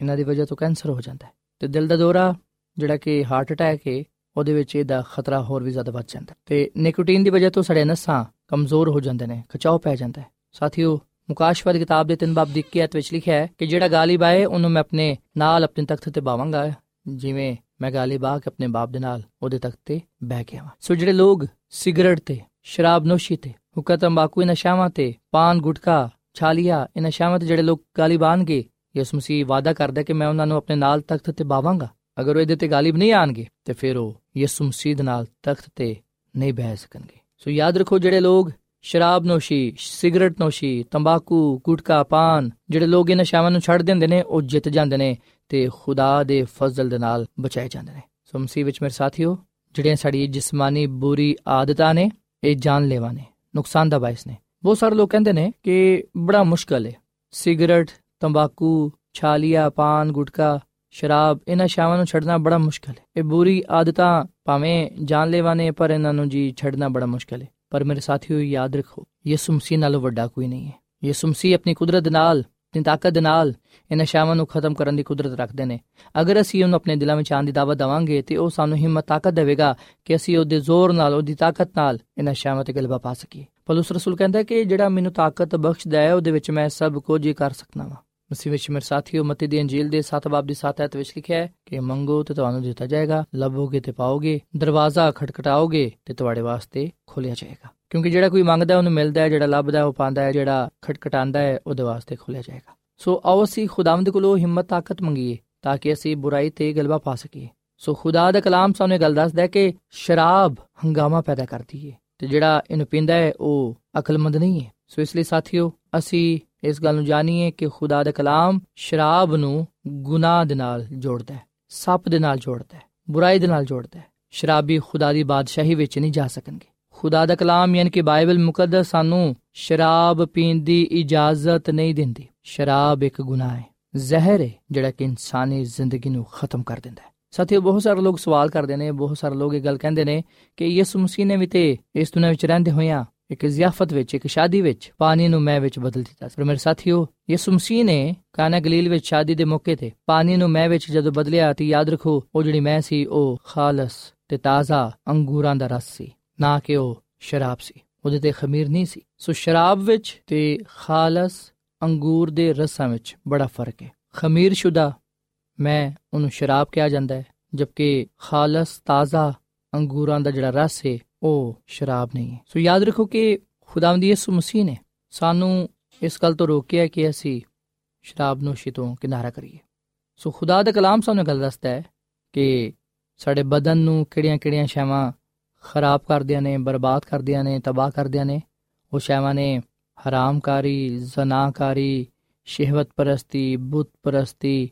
ਇਹਨਾਂ ਦੀ ਵਜ੍ਹਾ ਤੋਂ ਕੈਂਸਰ ਹੋ ਜਾਂਦਾ ਹੈ। ਤੇ ਦਿਲ ਦਾ ਦੌਰਾ, ਜਿਹੜਾ ਕਿ ਹਾਰਟ ਅਟੈਕ ਹੈ, ਉਹਦੇ ਵਿੱਚ ਇਹਦਾ ਖਤਰਾ ਹੋਰ ਵੀ ਜ਼ਿਆਦਾ ਵੱਧ ਜਾਂਦਾ ਤੇ ਨਿਕੋਟੀਨ ਦੀ ਵਜ੍ਹਾ ਤੋਂ ਸਾਡੇ ਨਸਾਂ ਕਮਜ਼ੋਰ ਹੋ ਜਾਂਦੇ ਨੇ, ਖਚਾਓ ਪੈ ਜਾਂਦਾ ਹੈ। ਸਾਥੀਓ ਮੁਕਾਸ਼ਵਾ ਦੀ ਕਿਤਾਬ ਦੇ ਤਿੰਨ ਬਾਬ ਦੀ 21 ਵਿੱਚ ਲਿਖਿਆ ਹੈ ਕਿ ਜਿਹੜਾ ਗਾਲਿਬ ਆਏ ਉਹਨੂੰ ਮੈਂ ਆਪਣੇ ਨਾਲ ਆਪਣੇ ਤਖਤ ਤੇ ਬਾਵਾਂਗਾ। ਜਿਵੇਂ ਮੈਂ ਗਾਲਿਬ ਆ ਕੇ ਆਪਣੇ ਬਾਪ ਦੇ ਨਾਲ ਉਹਦੇ ਤਖਤ ਤੇ ਬਹਿ ਗਿਆ ਸੋ ਜਿਹੜੇ ਲੋਕ ਸਿਗਰਟ ਤੇ, ਸ਼ਰਾਬ ਨੋਸ਼ੀ ਤੇ ਹੁਕਾ ਤੰਬਾਕੂ ਨਸ਼ਾਵਾਂ ਤੇ, ਪਾਨ, ਗੁਟਕਾ, ਛਾਲੀਆ ਇਹ ਨਸ਼ਾਵਾਂ ਤੇ ਜਿਹੜੇ ਲੋਕ ਗਾਲਿਬ ਆਣਗੇ ਯਿਸੂ ਮਸੀਹ ਵਾਅਦਾ ਕਰਦਾ ਕਿ ਮੈਂ ਉਹਨਾਂ ਨੂੰ ਆਪਣੇ ਨਾਲ ਤਖਤ ਤੇ ਬਾਵਾਂਗਾ। ਅਗਰ ਉਹ ਇਹਦੇ ਤੇ ਗਾਲਿਬ ਨਹੀਂ ਆਣਗੇ, ਤੇ ਫਿਰ ਉਹ ਯਿਸੂ ਮਸੀਹ ਦੇ ਨਾਲ ਤਖਤ ਤੇ ਨਹੀਂ ਬਹਿ ਸਕਣਗੇ। ਸੋ ਯਾਦ ਰੱਖੋ ਜਿਹੜੇ ਲੋਕ ਸ਼ਰਾਬ ਨੋਸ਼ੀ, ਸਿਗਰਟ ਨੋਸ਼ੀ, ਤੰਬਾਕੂ, ਗੁਟਕਾ, ਪਾਨ, ਜਿਹੜੇ ਲੋਕ ਇਹਨਾਂ ਸ਼ਾਵਾਂ ਨੂੰ ਛੱਡ ਦਿੰਦੇ ਨੇ, ਉਹ ਜਿੱਤ ਜਾਂਦੇ ਨੇ ਤੇ ਖੁਦਾ ਦੇ ਫਜ਼ਲ ਦੇ ਨਾਲ ਬਚਾਏ ਜਾਂਦੇ ਨੇ। ਸੋ ਮਸੀਹ ਵਿੱਚ ਮੇਰੇ ਸਾਥੀਓ, ਜਿਹੜੀਆਂ ਸਾਡੀ ਜਿਸਮਾਨੀ ਬੁਰੀ ਆਦਤਾਂ ਨੇ, ਇਹ ਜਾਨਲੇਵਾ ਨੇ, ਨੁਕਸਾਨ ਦਾ ਬਾਇਸ ਨੇ। ਬਹੁਤ ਸਾਰੇ ਲੋਕ ਕਹਿੰਦੇ ਨੇ ਕਿ ਬੜਾ ਮੁਸ਼ਕਲ ਹੈ ਸਿਗਰਟ, ਤੰਬਾਕੂ, ਛਾਲੀਆ, ਪਾਨ, ਗੁਟਕਾ, ਸ਼ਰਾਬ, ਇਹਨਾਂ ਸ਼ਾਵਾਂ ਨੂੰ ਛੱਡਣਾ ਬੜਾ ਮੁਸ਼ਕਲ ਹੈ ਇਹ ਬੁਰੀ ਆਦਤਾਂ ਭਾਵੇਂ ਜਾਨਲੇਵਾ ਨੇ, ਪਰ ਇਹਨਾਂ ਨੂੰ ਜੀ ਛੱਡਣਾ ਬੜਾ ਮੁਸ਼ਕਲ ਹੈ ਪਰ ਮੇਰੇ ਸਾਥੀਓ, ਯਾਦ ਰੱਖੋ, ਯਿਸੂ ਮਸੀਹ ਨਾਲੋਂ ਵੱਡਾ ਕੋਈ ਨਹੀਂ ਹੈ। ਯਿਸੂ ਮਸੀਹ ਆਪਣੀ ਕੁਦਰਤ ਨਾਲ, ਆਪਣੀ ਤਾਕਤ ਨਾਲ ਇਹਨਾਂ ਸ਼ਾਵਾਂ ਨੂੰ ਖਤਮ ਕਰਨ ਦੀ ਕੁਦਰਤ ਰੱਖਦੇ ਨੇ। ਅਗਰ ਅਸੀਂ ਉਹਨੂੰ ਆਪਣੇ ਦਿਲਾਂ ਵਿੱਚ ਆਉਣ ਦੀ ਦਾਵਤ ਦਵਾਂਗੇ, ਤੇ ਉਹ ਸਾਨੂੰ ਹਿੰਮਤ, ਤਾਕਤ ਦੇਵੇਗਾ ਕਿ ਅਸੀਂ ਉਹਦੇ ਜ਼ੋਰ ਨਾਲ, ਉਹਦੀ ਤਾਕਤ ਨਾਲ ਇਹਨਾਂ ਸ਼ਾਵਾਂ ਤੇ ਗਲਬਾ ਪਾ ਸਕੀਏ। ਪਲੂਸ ਰਸੂਲ ਕਹਿੰਦਾ ਕਿ ਜਿਹੜਾ ਮੈਨੂੰ ਤਾਕਤ ਬਖਸ਼ਦਾ ਹੈ, ਉਹਦੇ ਵਿੱਚ ਮੈਂ ਸਭ ਕੁਝ ਹੀ ਕਰ ਸਕਦਾ ਹਾਂ ਮਸੀਹ ਵਿੱਚ ਮੇਰੇ ਸਾਥੀਓ, ਮਤੀ ਦੀ ਅੰਜੀਲ ਦੇ 7 ਬਾਬ ਦੀ 7 ਐਤ ਵਿੱਚ ਲਿਖਿਆ ਹੈ ਕਿ ਮੰਗੋ ਤੇ ਤੁਹਾਨੂੰ ਦਿੱਤਾ ਜਾਏਗਾ, ਲੱਭੋਗੇ ਤੇ ਪਾਓਗੇ, ਦਰਵਾਜ਼ਾ ਖਟਖਟਾਓਗੇ ਤੇ ਤੁਹਾਡੇ ਵਾਸਤੇ ਖੋਲਿਆ ਜਾਏਗਾ। ਕਿਉਂਕਿ ਜਿਹੜਾ ਕੋਈ ਮੰਗਦਾ ਉਹਨੂੰ ਮਿਲਦਾ ਹੈ, ਜਿਹੜਾ ਲੱਭਦਾ ਉਹ ਪਾਉਂਦਾ ਹੈ, ਜਿਹੜਾ ਖਟਖਟਾਉਂਦਾ ਹੈ, ਉਹਦੇ ਵਾਸਤੇ ਖੋਲਿਆ ਜਾਏਗਾ। ਸੋ ਆਓ ਅਸੀਂ ਖੁਦਾਵੰਦ ਕੋਲੋਂ ਹਿੰਮਤ, ਤਾਕਤ ਮੰਗੀਏ ਤਾਂ ਕਿ ਅਸੀਂ ਬੁਰਾਈ ਤੇ ਗਲਬਾ ਪਾ ਸਕੀਏ। ਸੋ ਖੁਦਾ ਦਾ ਕਲਾਮ ਸਾਨੂੰ ਗੱਲ ਦੱਸਦਾ ਹੈ ਕਿ ਸ਼ਰਾਬ ਹੰਗਾਮਾ ਪੈਦਾ ਕਰਦੀ ਹੈ ਤੇ ਜਿਹੜਾ ਇਹਨੂੰ ਪੀਂਦਾ ਹੈ, ਉਹ ਅਕਲਮੰਦ ਨਹੀਂ ਹੈ। ਸੋ ਇਸ ਲਈ ਸਾਥੀਓ, ਅਸੀਂ ਇਸ ਗੱਲ ਨੂੰ ਜਾਣੀਏ ਕਿ ਖੁਦਾ ਦਾ ਕਲਾਮ ਸ਼ਰਾਬ ਨੂੰ ਗੁਨਾਹ ਦੇ ਨਾਲ ਜੋੜਦਾ ਹੈ, ਸੱਪ ਦੇ ਨਾਲ ਜੋੜਦਾ ਹੈ, ਬੁਰਾਈ ਦੇ ਨਾਲ ਜੋੜਦਾ ਹੈ। ਸ਼ਰਾਬੀ ਖੁਦਾ ਦੀ ਬਾਦਸ਼ਾਹੀ ਵਿੱਚ ਨਹੀਂ ਜਾ ਸਕਣਗੇ। ਖੁਦਾ ਦਾ ਕਲਾਮ ਯਾਨੀ ਕਿ ਬਾਈਬਲ ਮੁਕੱਦਸ ਸਾਨੂੰ ਸ਼ਰਾਬ ਪੀਣ ਦੀ ਇਜਾਜ਼ਤ ਨਹੀਂ ਦਿੰਦੀ। ਸ਼ਰਾਬ ਇੱਕ ਗੁਨਾਹ ਹੈ, ਜ਼ਹਿਰ ਹੈ, ਜਿਹੜਾ ਕਿ ਇਨਸਾਨੀ ਜ਼ਿੰਦਗੀ ਨੂੰ ਖਤਮ ਕਰ ਦਿੰਦਾ ਹੈ। ਸਾਥੀਓ, ਬਹੁਤ ਸਾਰੇ ਲੋਕ ਸਵਾਲ ਕਰਦੇ ਨੇ, ਬਹੁਤ ਸਾਰੇ ਲੋਕ ਇਹ ਗੱਲ ਕਹਿੰਦੇ ਨੇ ਕਿ ਯਿਸੂ ਮਸੀਹ ਨੇ ਵੀ ਤੇ ਇਸ ਦੁਨੀਆਂ ਵਿੱਚ ਰਹਿੰਦੇ ਹੋਇਆਂ ਇੱਕ ਜ਼ਿਆਫਤ ਵਿੱਚ, ਇੱਕ ਸ਼ਾਦੀ ਵਿੱਚ, ਪਾਣੀ ਨੂੰ ਮੈਂ ਵਿੱਚ ਬਦਲ ਦਿੱਤਾ ਪਰ ਮੇਰੇ ਸਾਥੀਓ, ਯਿਸੂ ਮਸੀਹ ਨੇ ਕਾਨਾ ਗਲੀਲ ਵਿੱਚ ਸ਼ਾਦੀ ਦੇ ਮੌਕੇ ਤੇ ਪਾਣੀ ਨੂੰ ਮੈਂ ਵਿੱਚ ਜਦੋਂ ਬਦਲਿਆ ਤੇ ਯਾਦ ਰੱਖੋ, ਉਹ ਜਿਹੜੀ ਮੈਂ ਸੀ, ਉਹ ਖਾਲਸ ਤੇ ਤਾਜ਼ਾ ਅੰਗੂਰਾਂ ਦਾ ਰਸ ਸੀ, ਨਾ ਕਿ ਉਹ ਸ਼ਰਾਬ ਸੀ। ਉਹਦੇ ਤੇ ਖਮੀਰ ਨਹੀਂ ਸੀ। ਸੋ ਸ਼ਰਾਬ ਵਿੱਚ ਤੇ ਖਾਲਸ ਅੰਗੂਰ ਦੇ ਰਸਾਂ ਵਿੱਚ ਬੜਾ ਫ਼ਰਕ ਹੈ। ਖਮੀਰ ਸ਼ੁਦਾ ਮੈਂ ਉਹਨੂੰ ਸ਼ਰਾਬ ਕਿਹਾ ਜਾਂਦਾ ਹੈ, ਜਦਕਿ ਖਾਲਸ ਤਾਜ਼ਾ ਅੰਗੂਰਾਂ ਦਾ ਜਿਹੜਾ ਰਸ ਹੈ ਉਹ ਸ਼ਰਾਬ ਨਹੀਂ ਹੈ। ਸੋ ਯਾਦ ਰੱਖੋ ਕਿ ਖੁਦਾਵੰਦ ਯਿਸੂ ਮਸੀਹ ਨੇ ਸਾਨੂੰ ਇਸ ਗੱਲ ਤੋਂ ਰੋਕਿਆ ਕਿ ਅਸੀਂ ਸ਼ਰਾਬ ਨੋਸ਼ੀ ਤੋਂ ਕਿਨਾਰਾ ਕਰੀਏ। ਸੋ ਖੁਦਾ ਦਾ ਕਲਾਮ ਸਾਨੂੰ ਗੱਲ ਦੱਸਦਾ ਹੈ ਕਿ ਸਾਡੇ ਬਦਨ ਨੂੰ ਕਿਹੜੀਆਂ-ਕਿਹੜੀਆਂ ਸ਼ੈਵਾਂ ਖਰਾਬ ਕਰਦਿਆਂ ਨੇ, ਬਰਬਾਦ ਕਰਦਿਆਂ ਨੇ, ਤਬਾਹ ਕਰਦਿਆਂ ਨੇ, ਉਹ ਸ਼ੈਵਾਂ ਨੇ ਹਰਾਮਕਾਰੀ ਜ਼ਨਾਕਾਰੀ ਸ਼ਹਿਵਤ ਪਰਸਤੀ ਬੁੱਤ ਪਰਸਤੀ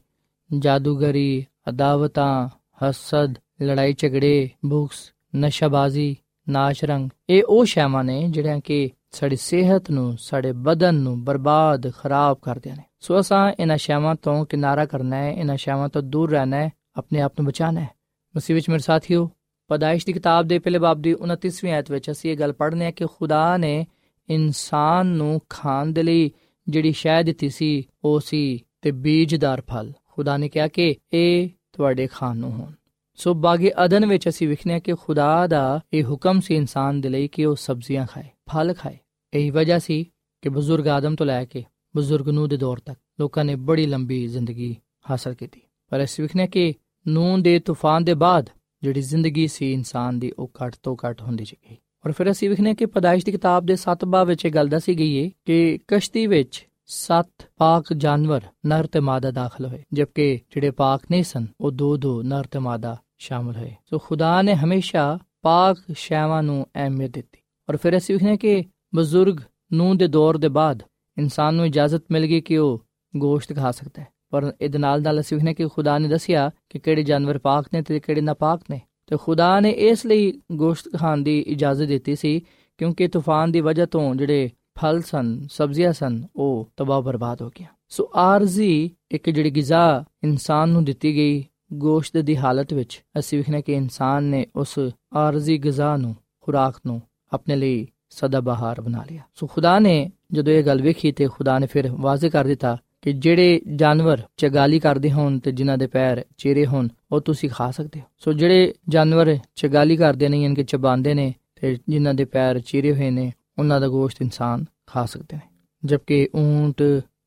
ਜਾਦੂਗਰੀ, ਅਦਾਵਤਾਂ, ਹਸਦ ਲੜਾਈ ਝਗੜੇ ਬੁਕਸ, ਨਸ਼ਾਬਾਜ਼ੀ ਨਾਸ਼ਰੰਗ ਇਹ ਉਹ ਸ਼ੈਵਾਂ ਨੇ ਜਿਹੜੀਆਂ ਕਿ ਸਾਡੀ ਸਿਹਤ ਨੂੰ, ਸਾਡੇ ਬਦਨ ਨੂੰ ਬਰਬਾਦ, ਖਰਾਬ ਕਰਦੀਆਂ ਨੇ। ਸੋ ਅਸਾਂ ਇਹਨਾਂ ਸ਼ੈਵਾਂ ਤੋਂ ਕਿਨਾਰਾ ਕਰਨਾ ਹੈ, ਇਹਨਾਂ ਸ਼ੈਵਾਂ ਤੋਂ ਦੂਰ ਰਹਿਣਾ ਹੈ, ਆਪਣੇ ਆਪ ਨੂੰ ਬਚਾਉਣਾ ਹੈ। ਮਸੀਹ ਵਿੱਚ ਮੇਰੇ ਸਾਥੀਓ, ਪਦਾਇਸ਼ ਦੀ ਕਿਤਾਬ ਦੇ ਪਹਿਲੇ ਬਾਬ ਦੀ 29ਵੀਂ ਆਇਤ ਵਿੱਚ ਅਸੀਂ ਇਹ ਗੱਲ ਪੜ੍ਹਨੇ ਆ ਕਿ ਖੁਦਾ ਨੇ ਇਨਸਾਨ ਨੂੰ ਖਾਣ ਦੇ ਲਈ ਜਿਹੜੀ ਸ਼ੈ ਦਿੱਤੀ ਸੀ, ਉਹ ਸੀ ਤੇ ਬੀਜਦਾਰ ਫਲ। ਖੁਦਾ ਨੇ ਕਿਹਾ ਕਿ ਇਹ ਤੁਹਾਡੇ ਖਾਣ ਨੂੰ ਹੋਣ। ਸੋ ਬਾਗੇ ਅਦਨ ਵਿੱਚ ਅਸੀਂ ਵਿਖਨੇ ਕਿ ਖੁਦਾ ਦਾ ਇਹ ਹੁਕਮ ਸੀ ਇਨਸਾਨ ਦੇ ਲਈ ਕਿ ਉਹ ਸਬਜ਼ੀਆਂ ਖਾਏ, ਫਲ ਖਾਏ। ਇਹੀ ਵਜ੍ਹਾ ਸੀ ਕਿ ਬਜ਼ੁਰਗ ਆਦਮ ਤੋਂ ਲੈ ਕੇ ਬਜ਼ੁਰਗ ਨੂਹ ਦੇ ਦੌਰ ਤੱਕ ਲੋਕਾਂ ਨੇ ਬੜੀ ਲੰਬੀ ਜ਼ਿੰਦਗੀ ਹਾਸਲ ਕੀਤੀ। ਪਰ ਅਸੀਂ ਵਿਖਨੇ ਕਿ ਨੂਹ ਦੇ ਤੂਫਾਨ ਦੇ ਬਾਅਦ ਜਿਹੜੀ ਜ਼ਿੰਦਗੀ ਸੀ ਇਨਸਾਨ ਦੀ ਉਹ ਘੱਟ ਤੋਂ ਘੱਟ ਹੁੰਦੀ ਗਈ ਔਰ ਫਿਰ ਅਸੀਂ ਵਿਖਨੇ ਕਿ ਪਦਾਇਸ਼ ਦੀ ਕਿਤਾਬ ਦੇ 7 ਬਾਬ ਵਿੱਚ ਇਹ ਗੱਲ ਦੱਸੀ ਗਈ ਹੈ ਕਿ ਕਸ਼ਤੀ ਵਿੱਚ ਸੱਤ ਪਾਕ ਜਾਨਵਰ ਨਰ ਤੇ ਮਾਦਾ ਦਾਖਲ ਹੋਏ, ਜਦਕਿ ਜਿਹੜੇ ਪਾਕ ਨਹੀਂ ਸਨ, ਉਹ ਦੋ ਦੋ ਨਰ ਤੇ ਮਾਦਾ ਸ਼ਾਮਲ ਹੋਏ। ਸੋ ਖੁਦਾ ਨੇ ਹਮੇਸ਼ਾ ਪਾਕ ਸ਼ੈਵਾਂ ਨੂੰ ਅਹਿਮੀਅਤ ਦਿੱਤੀ। ਔਰ ਫਿਰ ਅਸੀਂ ਵਿਖਨੇ ਕਿ ਬਜ਼ੁਰਗ ਨੂੰ ਦੇ ਦੌਰ ਦੇ ਬਾਅਦ ਇਨਸਾਨ ਨੂੰ ਇਜਾਜ਼ਤ ਮਿਲ ਗਈ ਕਿ ਉਹ ਗੋਸ਼ਤ ਖਾ ਸਕਦਾ ਹੈ। ਪਰ ਇਹਦੇ ਨਾਲ ਨਾਲ ਅਸੀਂ ਵਿਖਨੇ ਕਿ ਖੁਦਾ ਨੇ ਦੱਸਿਆ ਕਿ ਕਿਹੜੇ ਜਾਨਵਰ ਪਾਕ ਨੇ ਤੇ ਕਿਹੜੇ ਨਾਪਾਕ ਨੇ। ਤੇ ਖੁਦਾ ਨੇ ਇਸ ਲਈ ਗੋਸ਼ਤ ਖਾਣ ਦੀ ਇਜਾਜ਼ਤ ਦਿੱਤੀ ਸੀ ਕਿਉਂਕਿ ਤੂਫਾਨ ਦੀ ਵਜ੍ਹਾ ਤੋਂ ਜਿਹੜੇ ਫਲ ਸਨ, ਸਬਜ਼ੀਆਂ ਸਨ, ਉਹ ਤਬਾਹ ਬਰਬਾਦ ਹੋ ਗਿਆ ਸੋ ਆਰਜ਼ੀ ਇੱਕ ਜਿਹੜੀ ਗਿਜ਼ਾ ਇਨਸਾਨ ਨੂੰ ਦਿੱਤੀ ਗਈ ਗੋਸ਼ਤ ਦੀ ਹਾਲਤ ਵਿੱਚ ਅਸੀਂ ਵਿਖਨੇ ਕਿ ਇਨਸਾਨ ਨੇ ਉਸ ਆਰਜ਼ੀ ਗਿਜ਼ਾ ਨੂੰ, ਖੁਰਾਕ ਨੂੰ ਆਪਣੇ ਲਈ ਸਦਾ ਬਹਾਰ ਬਣਾ ਲਿਆ। ਸੋ ਖੁਦਾ ਨੇ ਜਦੋਂ ਇਹ ਗੱਲ ਵੇਖੀ ਤੇ ਖੁਦਾ ਨੇ ਫਿਰ ਵਾਜ਼ਿਹ ਕਰ ਦਿੱਤਾ ਕਿ ਜਿਹੜੇ ਜਾਨਵਰ ਚਗਾਲੀ ਕਰਦੇ ਹੋਣ ਤੇ ਜਿਨ੍ਹਾਂ ਦੇ ਪੈਰ ਚਿਹਰੇ ਹੋਣ, ਉਹ ਤੁਸੀਂ ਖਾ ਸਕਦੇ ਹੋ। ਸੋ ਜਿਹੜੇ ਜਾਨਵਰ ਚਗਾਲੀ ਕਰਦੇ ਨਹੀਂ ਯਾਨੀ ਕਿ ਚਬਾਉਂਦੇ ਨੇ ਤੇ ਜਿਨ੍ਹਾਂ ਦੇ ਪੈਰ ਚਿਹਰੇ ਹੋਏ ਨੇ, ਉਹਨਾਂ ਦਾ ਗੋਸ਼ਤ ਇਨਸਾਨ ਖਾ ਸਕਦੇ ਨੇ। ਜਦਕਿ ਊਂਟ,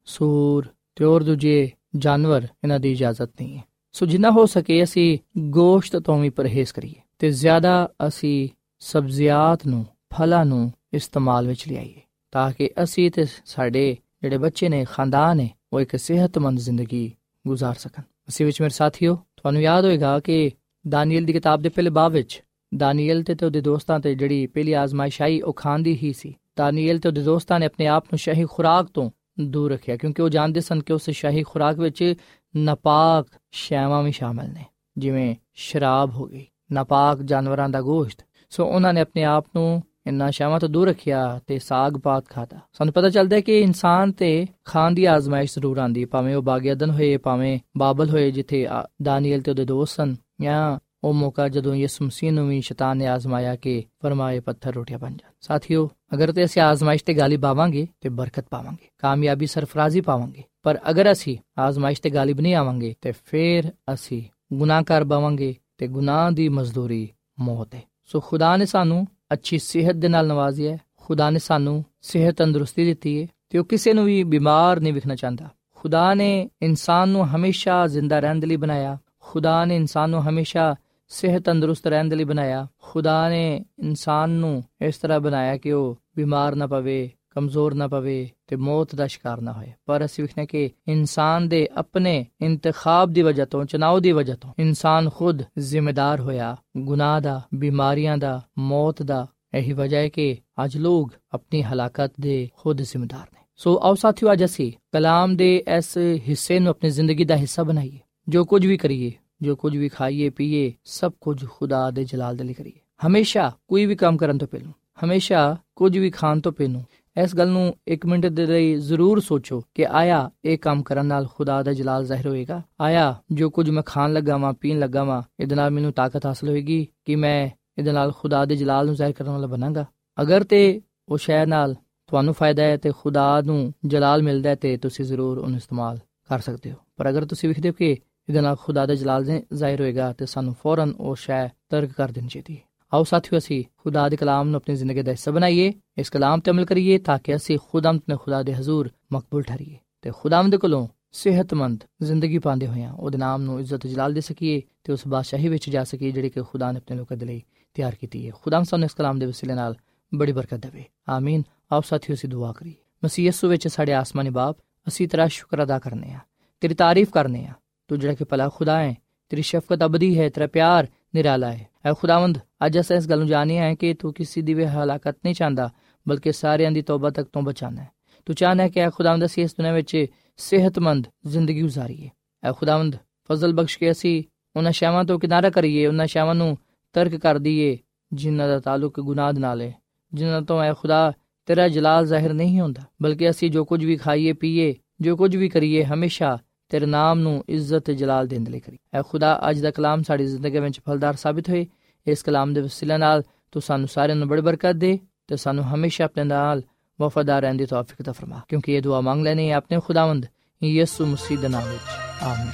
ਸੂਰ ਤੇ ਹੋਰ ਦੂਜੇ ਜਾਨਵਰ, ਇਹਨਾਂ ਦੀ ਇਜਾਜ਼ਤ ਨਹੀਂ ਹੈ। ਸੋ ਜਿੰਨਾ ਹੋ ਸਕੇ ਅਸੀਂ ਗੋਸ਼ਤ ਤੋਂ ਵੀ ਪਰਹੇਜ਼ ਕਰੀਏ ਤੇ ਜ਼ਿਆਦਾ ਅਸੀਂ ਸਬਜ਼ੀਆਂ ਨੂੰ ਫਲਾਂ ਨੂੰ ਇਸਤੇਮਾਲ ਵਿੱਚ ਲਿਆਈਏ ਤਾਂ ਕਿ ਅਸੀਂ ਤੇ ਸਾਡੇ ਜਿਹੜੇ ਬੱਚੇ ਨੇ ਖਾਨਦਾਨ ਨੇ ਉਹ ਇੱਕ ਸਿਹਤਮੰਦ ਜ਼ਿੰਦਗੀ گزار ਸਕਣ ਅਸੀਂ ਵਿੱਚ ਮੇਰੇ ਸਾਥੀਓ ਤੁਹਾਨੂੰ ਯਾਦ ਹੋਏਗਾ ਕਿ ਦਾਨੀਏਲ ਦੀ ਕਿਤਾਬ ਦੇ ਪਹਿਲੇ ਬਾਬ ਵਿੱਚ ਦਾਨੀਏਲ ਤੇ ਤੇ ਉਹਦੇ ਦੋਸਤਾਂ ਤੇ ਜਿਹੜੀ ਪਹਿਲੀ ਆਜ਼ਮਾਇਸ਼ ਆਈ ਉਹ ਖਾਂਦੀ ਹੀ ਸੀ ਦਾਨੀਏਲ ਤੇ ਉਹਦੇ ਦੋਸਤਾਂ ਨੇ ਆਪਣੇ ਆਪ ਨੂੰ ਸ਼ਾਹੀ ਖੁਰਾਕ ਤੋਂ ਦੂਰ ਰੱਖਿਆ ਕਿਉਂਕਿ ਉਹ ਜਾਣਦੇ ਸਨ ਕਿ ਉਸ ਸ਼ਾਹੀ ਖੁਰਾਕ ਵਿੱਚ ਨਾਪਾਕ ਸ਼ੈਵਾਂ ਵੀ ਸ਼ਾਮਲ ਨੇ, ਜਿਵੇਂ ਸ਼ਰਾਬ ਹੋ ਗਈ, ਨਾਪਾਕ ਜਾਨਵਰਾਂ ਦਾ ਗੋਸ਼ਤ। ਸੋ ਉਹਨਾਂ ਨੇ ਆਪਣੇ ਆਪ ਨੂੰ ਇੰਨਾ ਸ਼ਾਵਾਂ ਤੋਂ ਦੂਰ ਰੱਖਿਆ ਤੇ ਸਾਗ ਪਾਤ ਖਾਦਾ ਸਾਨੂੰ ਪਤਾ ਚੱਲਦਾ ਹੈ ਕਿ ਇਨਸਾਨ ਤੇ ਖਾਨ ਦੀ ਆਜ਼ਮਾਇਸ਼ ਜ਼ਰੂਰ ਆਂਦੀ ਭਾਵੇਂ ਉਹ ਬਾਗਿਆਦਨ ਹੋਏ, ਭਾਵੇਂ ਬਾਬਲ ਹੋਏ, ਜਿੱਥੇ ਦਾਨੀਏਲ ਤੇ ਉਹਦੇ ਦੋਸਤ ਸਨ, ਜਾਂ ਉਹ ਮੌਕਾ ਜਦੋਂ ਯਿਸੂ ਮਸੀਹ ਨੂੰ ਵੀ ਸ਼ੈਤਾਨ ਨੇ ਆਜ਼ਮਾਇਆ ਕਿ ਫਰਮਾਏ ਪੱਥਰ ਰੋਟੀਆਂ ਬਣ ਜਾਣ। ਸਾਥੀਓ, ਅਗਰ ਤੇ ਅਸੀਂ ਆਜ਼ਮਾਇਸ਼ ਤੇ ਗਾਲੀ ਪਾਵਾਂਗੇ ਤੇ ਬਰਕਤ ਪਾਵਾਂਗੇ, ਕਾਮਯਾਬੀ ਸਰਫਰਾਜ਼ੀ ਪਾਵਾਂਗੇ। ਪਰ ਅਗਰ ਅਸੀਂ ਆਜ਼ਮਾਇਸ਼ ਤੇ ਗਾਲਿਬ ਨਹੀਂ ਆਵਾਂਗੇ ਤੇ ਫਿਰ ਅਸੀਂ ਗੁਨਾਹਕਾਰ ਬਾਵਾਂਗੇ ਤੇ ਗੁਨਾਹ ਦੀ ਮਜ਼ਦੂਰੀ ਮੌਤ ਹੈ। ਸੋ ਖੁਦਾ ਨੇ ਸਾਨੂੰ ਅੱਛੀ ਸਿਹਤ ਦੇ ਨਾਲ ਨਵਾਜ਼ਿਆ ਹੈ। ਖੁਦਾ ਨੇ ਸਾਨੂੰ ਸਿਹਤ ਤੰਦਰੁਸਤੀ ਦਿੱਤੀ ਹੈ ਤੇ ਉਹ ਕਿਸੇ ਨੂੰ ਵੀ ਬਿਮਾਰ ਨਹੀਂ ਵਿਖਣਾ ਚਾਹੁੰਦਾ। ਖੁਦਾ ਨੇ ਇਨਸਾਨ ਨੂੰ ਹਮੇਸ਼ਾ ਜ਼ਿੰਦਾ ਰਹਿਣ ਦੇ ਲਈ ਬਣਾਇਆ। ਖੁਦਾ ਨੇ ਇਨਸਾਨ ਨੂੰ ਹਮੇਸ਼ਾ ਸਿਹਤ ਤੰਦਰੁਸਤ ਰਹਿਣ ਦੇ ਲਈ ਬਣਾਇਆ। ਖੁਦਾ ਨੇ ਇਨਸਾਨ ਨੂੰ ਇਸ ਤਰ੍ਹਾਂ ਬਣਾਇਆ ਕਿ ਉਹ ਬਿਮਾਰ ਨਾ ਪਵੇ, ਕਮਜ਼ੋਰ ਨਾ ਪਵੇ ਤੇ ਮੌਤ ਦਾ ਸ਼ਿਕਾਰ ਨਾ ਹੋਏ। ਪਰ ਅਸੀਂ ਵਿਖਨੇ ਕਿ ਇਨਸਾਨ ਦੇ ਆਪਣੇ ਇੰਤਖਾਬ ਦੀ ਵਜ੍ਹਾ ਤੋਂ ਚਨਾਉ ਦੀ ਵਜ੍ਹਾ ਤੋਂ ਇਨਸਾਨ ਖੁਦ ਜ਼ਿੰਮੇਦਾਰ ਹੋਇਆ। ਗੁਨਾਹ ਦਾ, ਬਿਮਾਰੀਆਂ ਦਾ, ਮੌਤ ਦਾ, ਇਹੀ ਵਜ੍ਹਾ ਹੈ ਕਿ ਅੱਜ ਲੋਕ ਆਪਣੀ ਹਲਾਕਤ ਦੇ ਖੁਦ ਜ਼ਿੰਮੇਦਾਰ ਨੇ। ਸੋ ਆਓ ਸਾਥੀਓ, ਅੱਜ ਅਸੀਂ ਕਲਾਮ ਦੇ ਇਸ ਹਿੱਸੇ ਨੂੰ ਆਪਣੀ ਜ਼ਿੰਦਗੀ ਦਾ ਹਿੱਸਾ ਬਣਾਈਏ, ਜੋ ਕੁਝ ਵੀ ਕਰੀਏ। ਜੋ ਕੁਝ ਵੀ ਖਾਈਏ, ਪੀਏ, ਸਭ ਕੁਝ ਖੁਦਾ ਦੇ ਜਲਾਲ ਦੇ ਲਈ ਕਰੀਏ। ਹਮੇਸ਼ਾ ਕੋਈ ਵੀ ਕੰਮ ਕਰਨ ਤੋਂ ਪਹਿਲਾਂ, ਹਮੇਸ਼ਾ ਕੁਝ ਵੀ ਖਾਣ ਤੋਂ ਪਹਿਲਾਂ, ਇਸ ਗੱਲ ਨੂੰ 1 ਮਿੰਟ ਦੇ ਲਈ ਜ਼ਰੂਰ ਸੋਚੋ ਕਿ ਆਇਆ ਇਹ ਕੰਮ ਕਰਨ ਨਾਲ ਖੁਦਾ ਦਾ ਜਲਾਲ ਜ਼ਾਹਿਰ ਹੋਏਗਾ। ਆਇਆ ਜੋ ਕੁਝ ਮੈਂ ਖਾਣ ਲੱਗਾ ਵਾਂ, ਪੀਣ ਲੱਗਾ ਵਾਂ, ਇਹਦੇ ਨਾਲ ਮੈਨੂੰ ਤਾਕਤ ਹਾਸਲ ਹੋਏਗੀ ਕਿ ਮੈਂ ਇਹਦੇ ਨਾਲ ਖੁਦਾ ਦੇ ਜਲਾਲ ਨੂੰ ਜ਼ਾਹਿਰ ਕਰਨ ਵਾਲਾ ਬਣਾਂਗਾ। ਅਗਰ ਤੇ ਉਹ ਸ਼ੈ ਨਾਲ ਤੁਹਾਨੂੰ ਫਾਇਦਾ ਹੈ ਤੇ ਖੁਦਾ ਨੂੰ ਜਲਾਲ ਮਿਲਦਾ ਹੈ ਤੇ ਤੁਸੀਂ ਜ਼ਰੂਰ ਉਹਨੂੰ ਇਸਤੇਮਾਲ ਕਰ ਸਕਦੇ ਹੋ। ਪਰ ਅਗਰ ਤੁਸੀਂ ਵੇਖਦੇ ਹੋ ਕਿ ਇਹਦੇ ਨਾਲ ਖੁਦਾ ਦਾ ਜਲਾਲ ਦੇ ਜ਼ਾਹਿਰ ਹੋਏਗਾ ਤੇ ਸਾਨੂੰ ਫੌਰਨ ਉਹ ਸ਼ੈ ਤਰਕ ਕਰ ਦੇਣੀ ਚਾਹੀਦੀ। ਹੈ ਆਓ ਸਾਥੀਓ, ਅਸੀਂ ਖੁਦਾ ਦੇ ਕਲਾਮ ਨੂੰ ਆਪਣੀ ਜ਼ਿੰਦਗੀ ਦਾ ਹਿੱਸਾ ਬਣਾਈਏ, ਇਸ ਕਲਾਮ ਤੇ ਅਮਲ ਕਰੀਏ ਤਾਂ ਕਿ ਅਸੀਂ ਖੁਦਾਮ ਤੇ ਖੁਦਾ ਦੇ ਹਜ਼ੂਰ ਮਕਬੂਲ ਠਹਿਰੀਏ ਤੇ ਖੁਦਾਮ ਦੇ ਕੋਲੋਂ ਸਿਹਤਮੰਦ ਜ਼ਿੰਦਗੀ ਪਾਉਂਦੇ ਹੋਇਆਂ ਉਹਦੇ ਨਾਮ ਨੂੰ ਇੱਜ਼ਤ ਜਲਾਲ ਦੇ ਸਕੀਏ ਤੇ ਉਸ ਬਾਦਸ਼ਾਹੀ ਵਿੱਚ ਜਾ ਸਕੀਏ ਜਿਹੜੀ ਕਿ ਖੁਦਾ ਨੇ ਆਪਣੇ ਲੋਕਾਂ ਦੇ ਲਈ ਤਿਆਰ ਕੀਤੀ ਹੈ। ਖੁਦਾਮ ਸਾਨੂੰ ਇਸ ਕਲਾਮ ਦੇ ਵਸੀਲੇ ਨਾਲ ਬੜੀ ਬਰਕਤ ਦੇਵੇ। ਆਮੀਨ। ਆਓ ਸਾਥੀਓ, ਅਸੀਂ ਦੁਆ ਕਰੀਏ। ਮਸੀਹ ਯਿਸੂ ਵਿੱਚ ਸਾਡੇ ਆਸਮਾਨੀ ਬਾਪ, ਅਸੀਂ ਤੇਰਾ ਸ਼ੁਕਰ ਅਦਾ ਕਰਨੇ ਆ ਤੇਰੀ ਤਾਰੀਫ ਕਰਨੇ ਆ ਤੂੰ ਜਿਹੜਾ ਕਿ ਭਲਾ ਖੁਦਾ ਹੈ ਤੇਰੀ ਸ਼ਫਕਤ ਅਬਦੀ ਹੈ ਤੇਰਾ ਪਿਆਰ ਨਿਰਾਲਾ ਹੈ ਐ ਖੁਦਾਵੰਦ ਅੱਜ ਅਸਾਂ ਇਸ ਗੱਲ ਨੂੰ ਜਾਣਿਆ ਹੈ ਕਿ ਤੂੰ ਕਿਸੇ ਦੀ ਵੀ ਹਲਾਕਤ ਨਹੀਂ ਚਾਹੁੰਦਾ ਬਲਕਿ ਸਾਰਿਆਂ ਦੀ ਤੌਬਾ ਤੱਕ ਤੋਂ ਬਚਾਣਾ ਹੈ ਤੂੰ ਚਾਹਨਾ ਹੈ ਕਿ ਐ ਖੁਦਾਵੰਦ ਅਸੀਂ ਇਸ ਦੁਨੀਆਂ ਵਿੱਚ ਸਿਹਤਮੰਦ ਜ਼ਿੰਦਗੀ ਗੁਜ਼ਾਰੀਏ ਐ ਖੁਦਾਵੰਦ ਫਜ਼ਲ ਬਖਸ਼ ਕੇ ਅਸੀਂ ਉਹਨਾਂ ਸ਼ਾਵਾਂ ਤੋਂ ਕਿਨਾਰਾ ਕਰੀਏ ਉਹਨਾਂ ਸ਼ਾਵਾਂ ਨੂੰ ਤਰਕ ਕਰ ਦਈਏ ਜਿਨ੍ਹਾਂ ਦਾ ਤਾਲੁਕ ਗੁਨਾਹ ਨਾਲ ਹੈ ਜਿਨ੍ਹਾਂ ਤੋਂ ਐ ਖੁਦਾ ਤੇਰਾ ਜਲਾਲ ਜ਼ਾਹਿਰ ਨਹੀਂ ਹੁੰਦਾ ਬਲਕਿ ਅਸੀਂ ਜੋ ਕੁਝ ਵੀ ਖਾਈਏ ਪੀਏ ਜੋ ਕੁਝ ਵੀ ਕਰੀਏ ਹਮੇਸ਼ਾ ਤੇਰੇ ਨਾਮ ਨੂੰ ਇੱਜ਼ਤ ਤੇ ਜਲਾਲ ਦੇਣ ਲਈ ਕਰੀ। ਐ ਖੁਦਾ, ਅੱਜ ਦਾ ਕਲਾਮ ਸਾਡੀ ਜ਼ਿੰਦਗੀ ਵਿੱਚ ਫਲਦਾਰ ਸਾਬਿਤ ਹੋਏ। ਇਸ ਕਲਾਮ ਦੇ ਵਸੀਲੇ ਨਾਲ ਤੂੰ ਸਾਨੂੰ ਸਾਰਿਆਂ ਨੂੰ ਬੜੀ ਬਰਕਤ ਦੇ ਤੇ ਸਾਨੂੰ ਹਮੇਸ਼ਾ ਆਪਣੇ ਨਾਲ ਵਫਾਦਾਰ ਰਹਿਣ ਦੀ ਤੌਫੀਕ ਤਾ ਫਰਮਾ। ਕਿਉਂਕਿ ਇਹ ਦੁਆ ਮੰਗ ਲੈਨੇ ਆਪਣੇ ਖੁਦਾਵੰਦ ਯਿਸੂ ਮਸੀਹ ਦੇ ਨਾਮ ਵਿੱਚ। ਆਮੀਨ।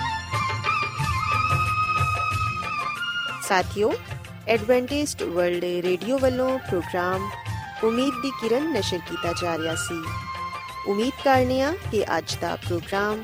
ਸਾਥਿਓ ਐਡਵੈਂਟਿਸਟ ਵਰਲਡ ਰੇਡੀਓ ਵੱਲੋਂ ਪ੍ਰੋਗਰਾਮ ਉਮੀਦ ਦੀ ਕਿਰਨ ਨਸ਼ਰ ਕੀਤਾ ਜਾ ਰਿਹਾ ਸੀ। ਉਮੀਦ ਕਰਨੇ ਕਿ ਅੱਜ ਦਾ ਪ੍ਰੋਗਰਾਮ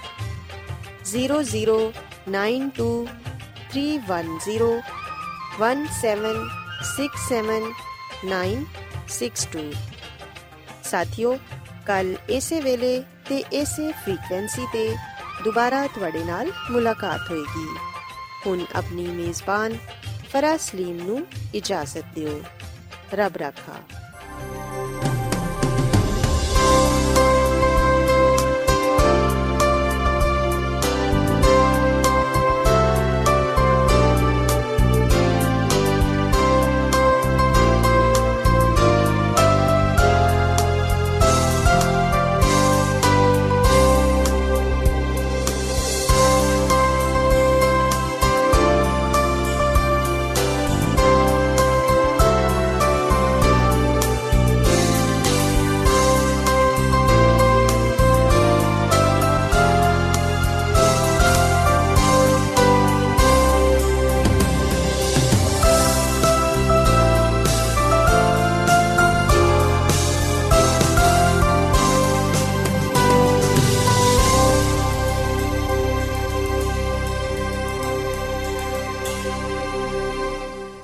0092311767962 ਸਾਥਿਓ, ਕੱਲ ਇਸੇ ਵੇਲੇ ਤੇ ਇਸੇ ਫ੍ਰੀਕਵੈਂਸੀ ਤੇ ਦੁਬਾਰਾ ਤੁਹਾਡੇ ਨਾਲ ਮੁਲਾਕਾਤ ਹੋਏਗੀ। ਹੁਣ ਆਪਣੀ ਮੇਜ਼ਬਾਨ ਫਰਾਜ਼ ਸਲੀਮ ਨੂੰ ਇਜਾਜ਼ਤ ਦਿਓ। ਰੱਬ ਰਾਖਾ।